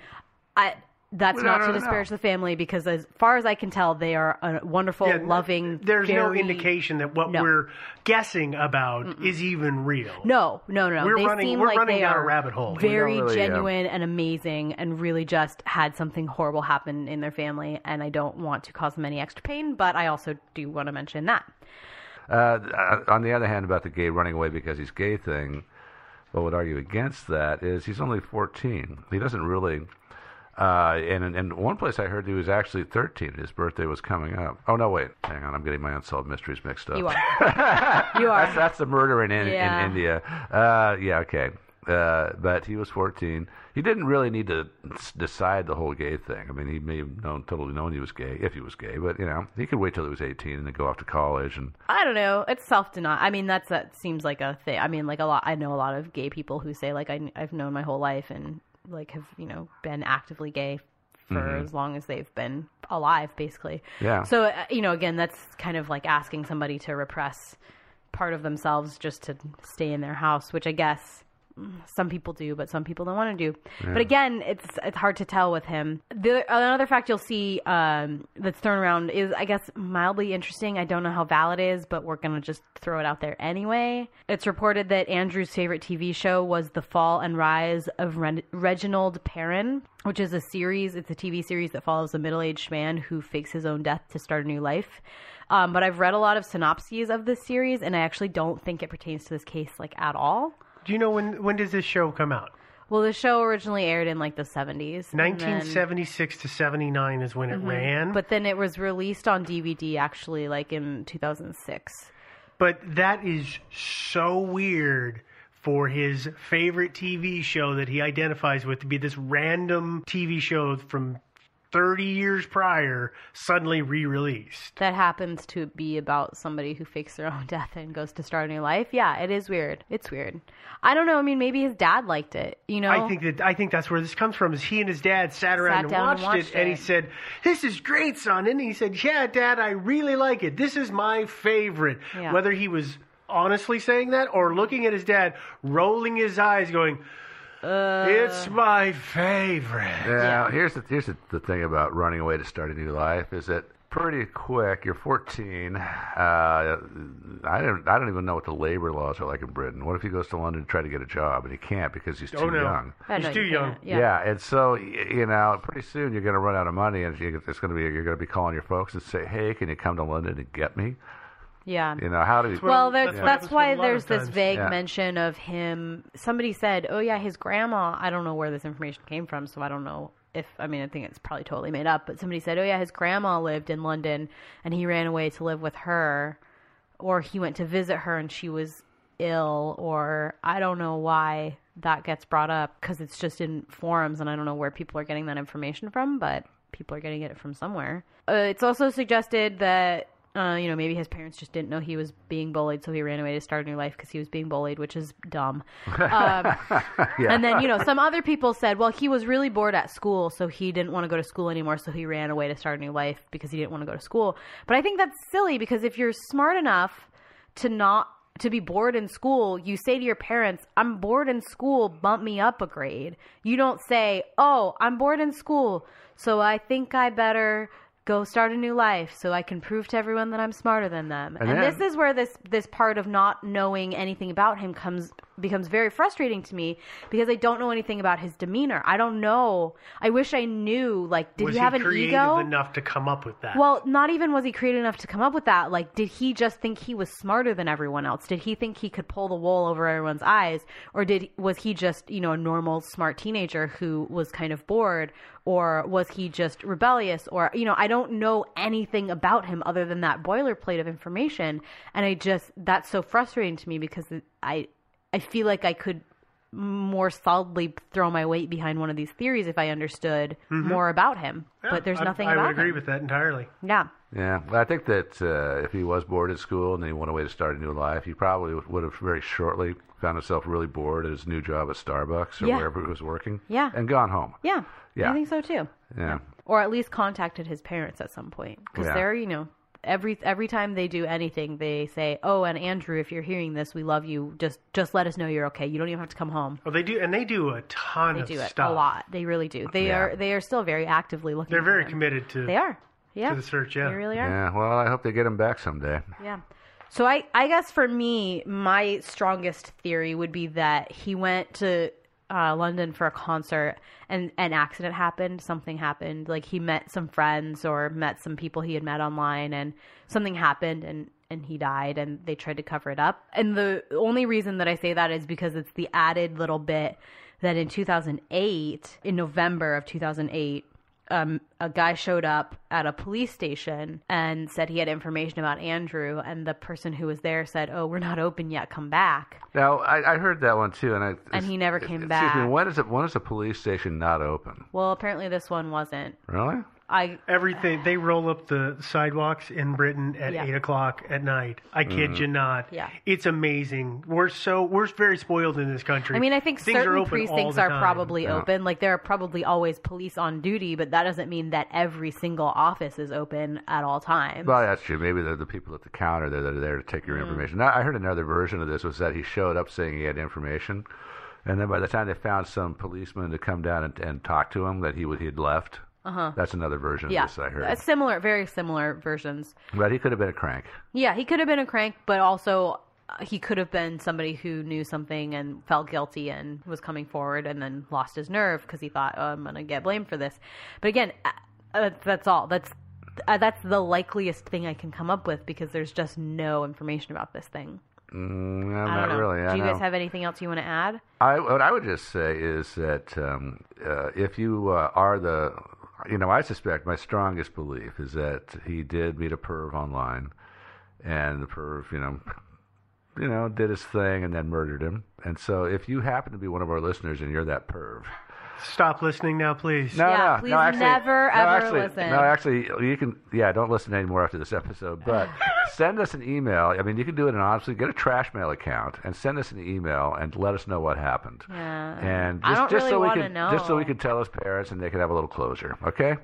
I that's Well, not no, to no, no. disparage the family because as far as I can tell, they are a wonderful, Yeah, loving. There's no indication that what No. we're guessing about is even real. No, no, no. We're they running- seem we're like running they down a are rabbit hole. Very really, uh, genuine and amazing, and really just had something horrible happen in their family. And I don't want to cause them any extra pain, but I also do want to mention that. Uh, on the other hand, about the gay running away because he's gay thing, what would argue against that is he's only 14. He doesn't really. Uh, and in one place I heard he was actually 13. His birthday was coming up. Oh no, wait, hang on, I'm getting my unsolved mysteries mixed up. You are. you are. That's, that's the murder in, in, Yeah. in India. Uh, yeah, okay. Uh, but he was 14. He didn't really need to decide the whole gay thing. I mean, he may have known, totally known he was gay, if he was gay. But you know, he could wait till he was 18 and then go off to college and I don't know. It's self denial. I mean, that's that seems like a thing. I mean, like a lot. I know a lot of gay people who say like I, I've known my whole life and like have you know been actively gay for Mhm. as long as they've been alive, basically. Yeah. So uh, you know, again, that's kind of like asking somebody to repress part of themselves just to stay in their house, which I guess some people do, but some people don't want to do. Yeah. But again, it's it's hard to tell with him. The another fact you'll see um, that's thrown around is, I guess, mildly interesting. I don't know how valid it is, but we're gonna just throw it out there anyway. It's reported that Andrew's favorite TV show was The Fall and Rise of Ren- Reginald Perrin, which is a series. It's a TV series that follows a middle-aged man who fakes his own death to start a new life. Um, but I've read a lot of synopses of this series, and I actually don't think it pertains to this case like at all. Do you know when when does this show come out? Well, the show originally aired in like the 70s. and then- 1976 to 79 is when it Mhm. ran. But then it was released on DVD actually like in 2006. But that is so weird for his favorite TV show that he identifies with to be this random TV show from 30 years prior suddenly re-released. That happens to be about somebody who fakes their own death and goes to start a new life. Yeah, it is weird. It's weird. I don't know. I mean, maybe his dad liked it. You know, I think that I think that's where this comes from. Is he and his dad sat around Sat and, watched and watched it, and he said, "This is great, son." And he said, "Yeah, Dad, I really like it. This is my favorite." Yeah. Whether he was honestly saying that or looking at his dad, rolling his eyes, going, Uh, "It's my favorite." Yeah, here's the here's the, the thing about running away to start a new life is that pretty quick. You're 14. Uh, I don't I don't even know what the labor laws are like in Britain. What if he goes to London to try to get a job and he can't because he's too Oh, no. young? I He's know too you young. can't. Yeah. and so you know, pretty soon you're going to run out of money, and it's going to be you're going to be calling your folks and say, "Hey, can you come to London and get me?" Yeah. You know, how do you? Well, there's, Yeah. that's why there's this vague Yeah. mention of him. Somebody said, "Oh yeah, his grandma." I don't know where this information came from, so I don't know if. I mean, I think it's probably totally made up. But somebody said, "Oh yeah, his grandma lived in London, and he ran away to live with her, or he went to visit her and she was ill, or I don't know why that gets brought up because it's just in forums, and I don't know where people are getting that information from, but people are getting it from somewhere. Uh, it's also suggested that uh, you know, maybe his parents just didn't know he was being bullied, so he ran away to start a new life because he was being bullied, which is dumb. Um, And then, you know, some other people said, well, he was really bored at school, so he didn't want to go to school anymore, so he ran away to start a new life because he didn't want to go to school. But I think that's silly because if you're smart enough to not to be bored in school, you say to your parents, I'm bored in school, bump me up a grade. You don't say, Oh, I'm bored in school, so I think I better go start a new life so I can prove to everyone that I'm smarter than them. And And, then- this is where this this part of not knowing anything about him comes becomes very frustrating to me because I don't know anything about his demeanor. I don't know. I wish I knew like did was he have an creative ego? enough to come up with that? Well, not even was he creative enough to come up with that. Like, did he just think he was smarter than everyone else? Did he think he could pull the wool over everyone's eyes, or did was he just you know a normal smart teenager who was kind of bored, or was he just rebellious, or you know I don't know anything about him other than that boilerplate of information, and I just that's so frustrating to me because I I feel like I could more solidly throw my weight behind one of these theories if I understood Mhm. more about him. Yeah, but there's nothing I, about would agree him. with that entirely. Yeah. Yeah, well, I think that uh, if he was bored at school and then he went away to start a new life, he probably would have very shortly found himself really bored at his new job at Starbucks or Yeah. wherever he was working. Yeah. and gone home. Yeah. Yeah. I think so too. Yeah, Or at least contacted his parents at some point because Yeah. they're you know every every time they do anything they say oh and Andrew if you're hearing this we love you just just let us know you're okay you don't even have to come home. Oh, they do, and they do a ton They of do it stuff. a lot. They really do. They Yeah. are they are still very actively looking. They're for very him. committed to. They are. Yeah. To the search. Yeah. They really are. yeah. Well, I hope they get him back someday. Yeah. So I, I guess for me, my strongest theory would be that he went to uh, London for a concert and an accident happened. Something happened. Like he met some friends or met some people he had met online, and something happened, and and he died, and they tried to cover it up. And the only reason that I say that is because it's the added little bit that in 2008, in November of 2008 um, a guy showed up at a police station and said he had information about Andrew, and the person who was there said, "Oh, we're not open yet. Come back." Now, I, I heard that one too, and I And he never came excuse back. Excuse me. When is it? When is a police station not open? Well, apparently this one wasn't. Really? I Everything they roll up the sidewalks in Britain at Yeah. eight o'clock at night. I kid Mhm. you not. Yeah. it's amazing. We're so we're very spoiled in this country. I mean, I think Things are certain precincts the are time. probably Yeah. open. Like there are probably always police on duty, but that doesn't mean that every single office is open at all times. Well, that's true. Maybe they're the people at the counter that are there to take your Mhm. information. Now, I heard another version of this was that he showed up saying he had information, and then by the time they found some policeman to come down and, and talk to him, that he would he had left. Uh-huh. That's another version yeah, of this I heard. Uh, similar, very similar versions. But he could have been a crank. Yeah, he could have been a crank, but also uh, he could have been somebody who knew something and felt guilty and was coming forward and then lost his nerve because he thought, oh, I'm going to get blamed for this. But again, uh, uh, that's all. That's uh, that's the likeliest thing I can come up with because there's just no information about this thing. Mm, no, I don't know. really. I Do you know. guys have anything else you want to add? I, what I would just say is that um, uh, if you uh, are the, you know, I suspect my strongest belief is that he did meet a perv online, and the perv, you know, you know, did his thing and then murdered him. And so, if you happen to be one of our listeners and you're that perv, Stop listening now, please. no, Yeah, no, please no, actually, never, no, ever actually, listen. No, actually, you can. Yeah, don't listen anymore after this episode. But send us an email. I mean, you can do it anonymously. Get a trash mail account and send us an email and let us know what happened. Yeah. And I just, don't just really so we can know. just so we can tell his parents and they can have a little closure. Okay.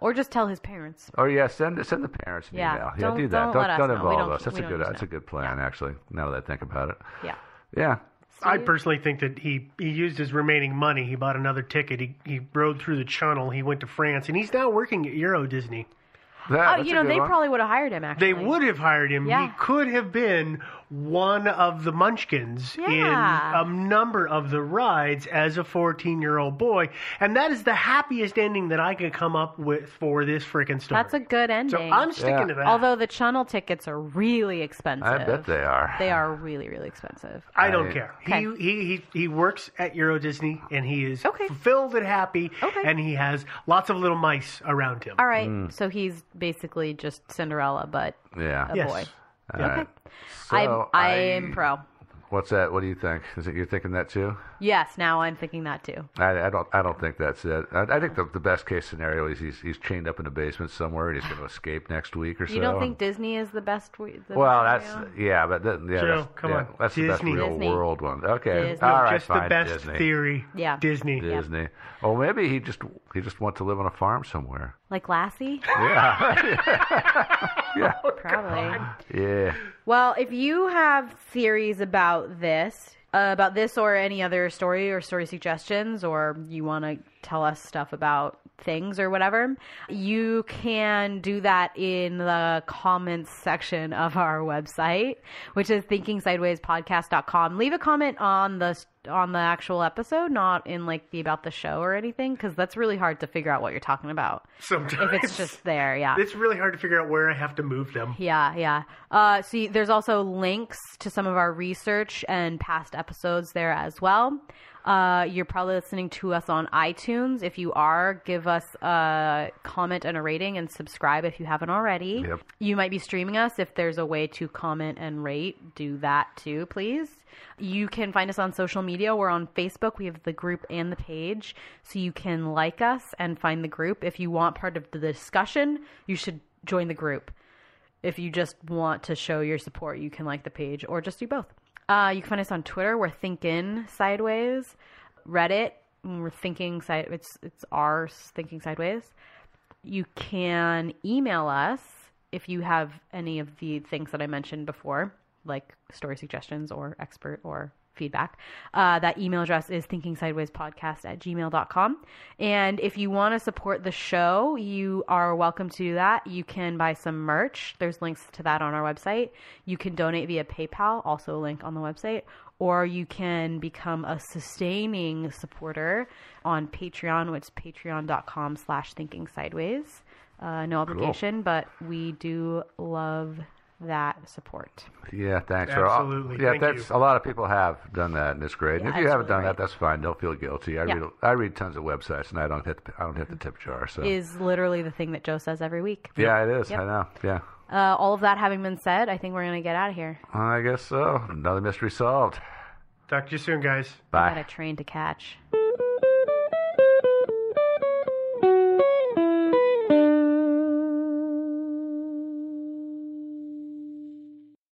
Or just tell his parents. Or yeah, send send the parents an Yeah, email. Yeah, don't- do that. don't Don't let us don't know. We involve don't- us. That's a good need to that's a good plan actually. Now that I think about it. Yeah. Yeah. I personally think that he, he used his remaining money. He bought another ticket. He, he rode through the Channel. He went to France, and he's now working at Euro Disney. Oh, you know, they probably would have hired him. Actually, They would have hired him. Yeah. He could have been one of the Munchkins Yeah. in a number of the rides as a 14 year old boy. And that is the happiest ending that I could come up with for this freaking story. That's a good ending. So I'm sticking Yeah. to that. Although the channel tickets are really expensive. I bet they are. They are really, really expensive. I don't care. Okay. He, he he he works at Euro Disney and he is okay. fulfilled and happy. Okay. And he has lots of little mice around him. All right, hmm. so he's basically just Cinderella, but Yeah. a Yes. boy. All right. I'm, So I am pro. What's that? What do you think? Is it you're thinking that too? Yes, now I'm thinking that too. I, I don't. I don't think that's it. I, I think the, the best case scenario is he's he's chained up in a basement somewhere and he's going to escape next week or so. You don't think Disney is the best? We, the Well, best that's scenario? yeah, but that, yeah, Joe, that's, come yeah, on. that's the best real Disney. world one. Okay, Disney. all right, Just the fine, best Disney. theory. Yeah. Disney. Disney. Oh, maybe he just he just wants to live on a farm somewhere. like Lassie. Yeah. yeah. Probably. Yeah. Well, if you have theories about this, uh, about this or any other story or story suggestions, or you want to tell us stuff about things or whatever, you can do that in the comments section of our website, which is thinkingsidewayspodcast.com. Leave a comment on the on the actual episode, not in like the about the show or anything, because that's really hard to figure out what you're talking about. Sometimes. If it's just there, yeah. It's really hard to figure out where I have to move them. Yeah, yeah. Uh, see, there's also links to some of our research and past episodes there as well. Uh, you're probably listening to us on iTunes. If you are, give us a comment and a rating and subscribe if you haven't already. Yep. You might be streaming us. If there's a way to comment and rate, do that too, please. You can find us on social media. We're on Facebook. We have the group and the page. So you can like us and find the group. If you want part of the discussion, you should join the group. If you just want to show your support, you can like the page or just do both. Uh, you can find us on Twitter. We're Thinking Sideways. Reddit. We're Thinking Side. It's it's ours. Thinking Sideways. You can email us if you have any of the things that I mentioned before, like story suggestions or expert or feedback. Uh, that email address is thinkingsidewayspodcast at gmail.com. And if you want to support the show, you are welcome to do that. You can buy some merch. There's links to that on our website. You can donate via PayPal, also a link on the website. Or you can become a sustaining supporter on Patreon, which is patreon.com slash thinking sideways. Uh, no obligation, but we do love that support. Yeah, thanks. Absolutely. yeah, Thank that's you. a lot of people have done that, and it's great. Yeah, and if you haven't really done that, that's fine. Don't feel guilty. I Yeah. read I read tons of websites, and I don't hit the, I don't hit the tip jar. So Is literally the thing that Joe says every week. yeah, it is. Yep. I know. Yeah, Uh, all of that having been said, I think we're going to get out of here. I guess so. Another mystery solved. Talk to you soon, guys. Bye. I got a train to catch.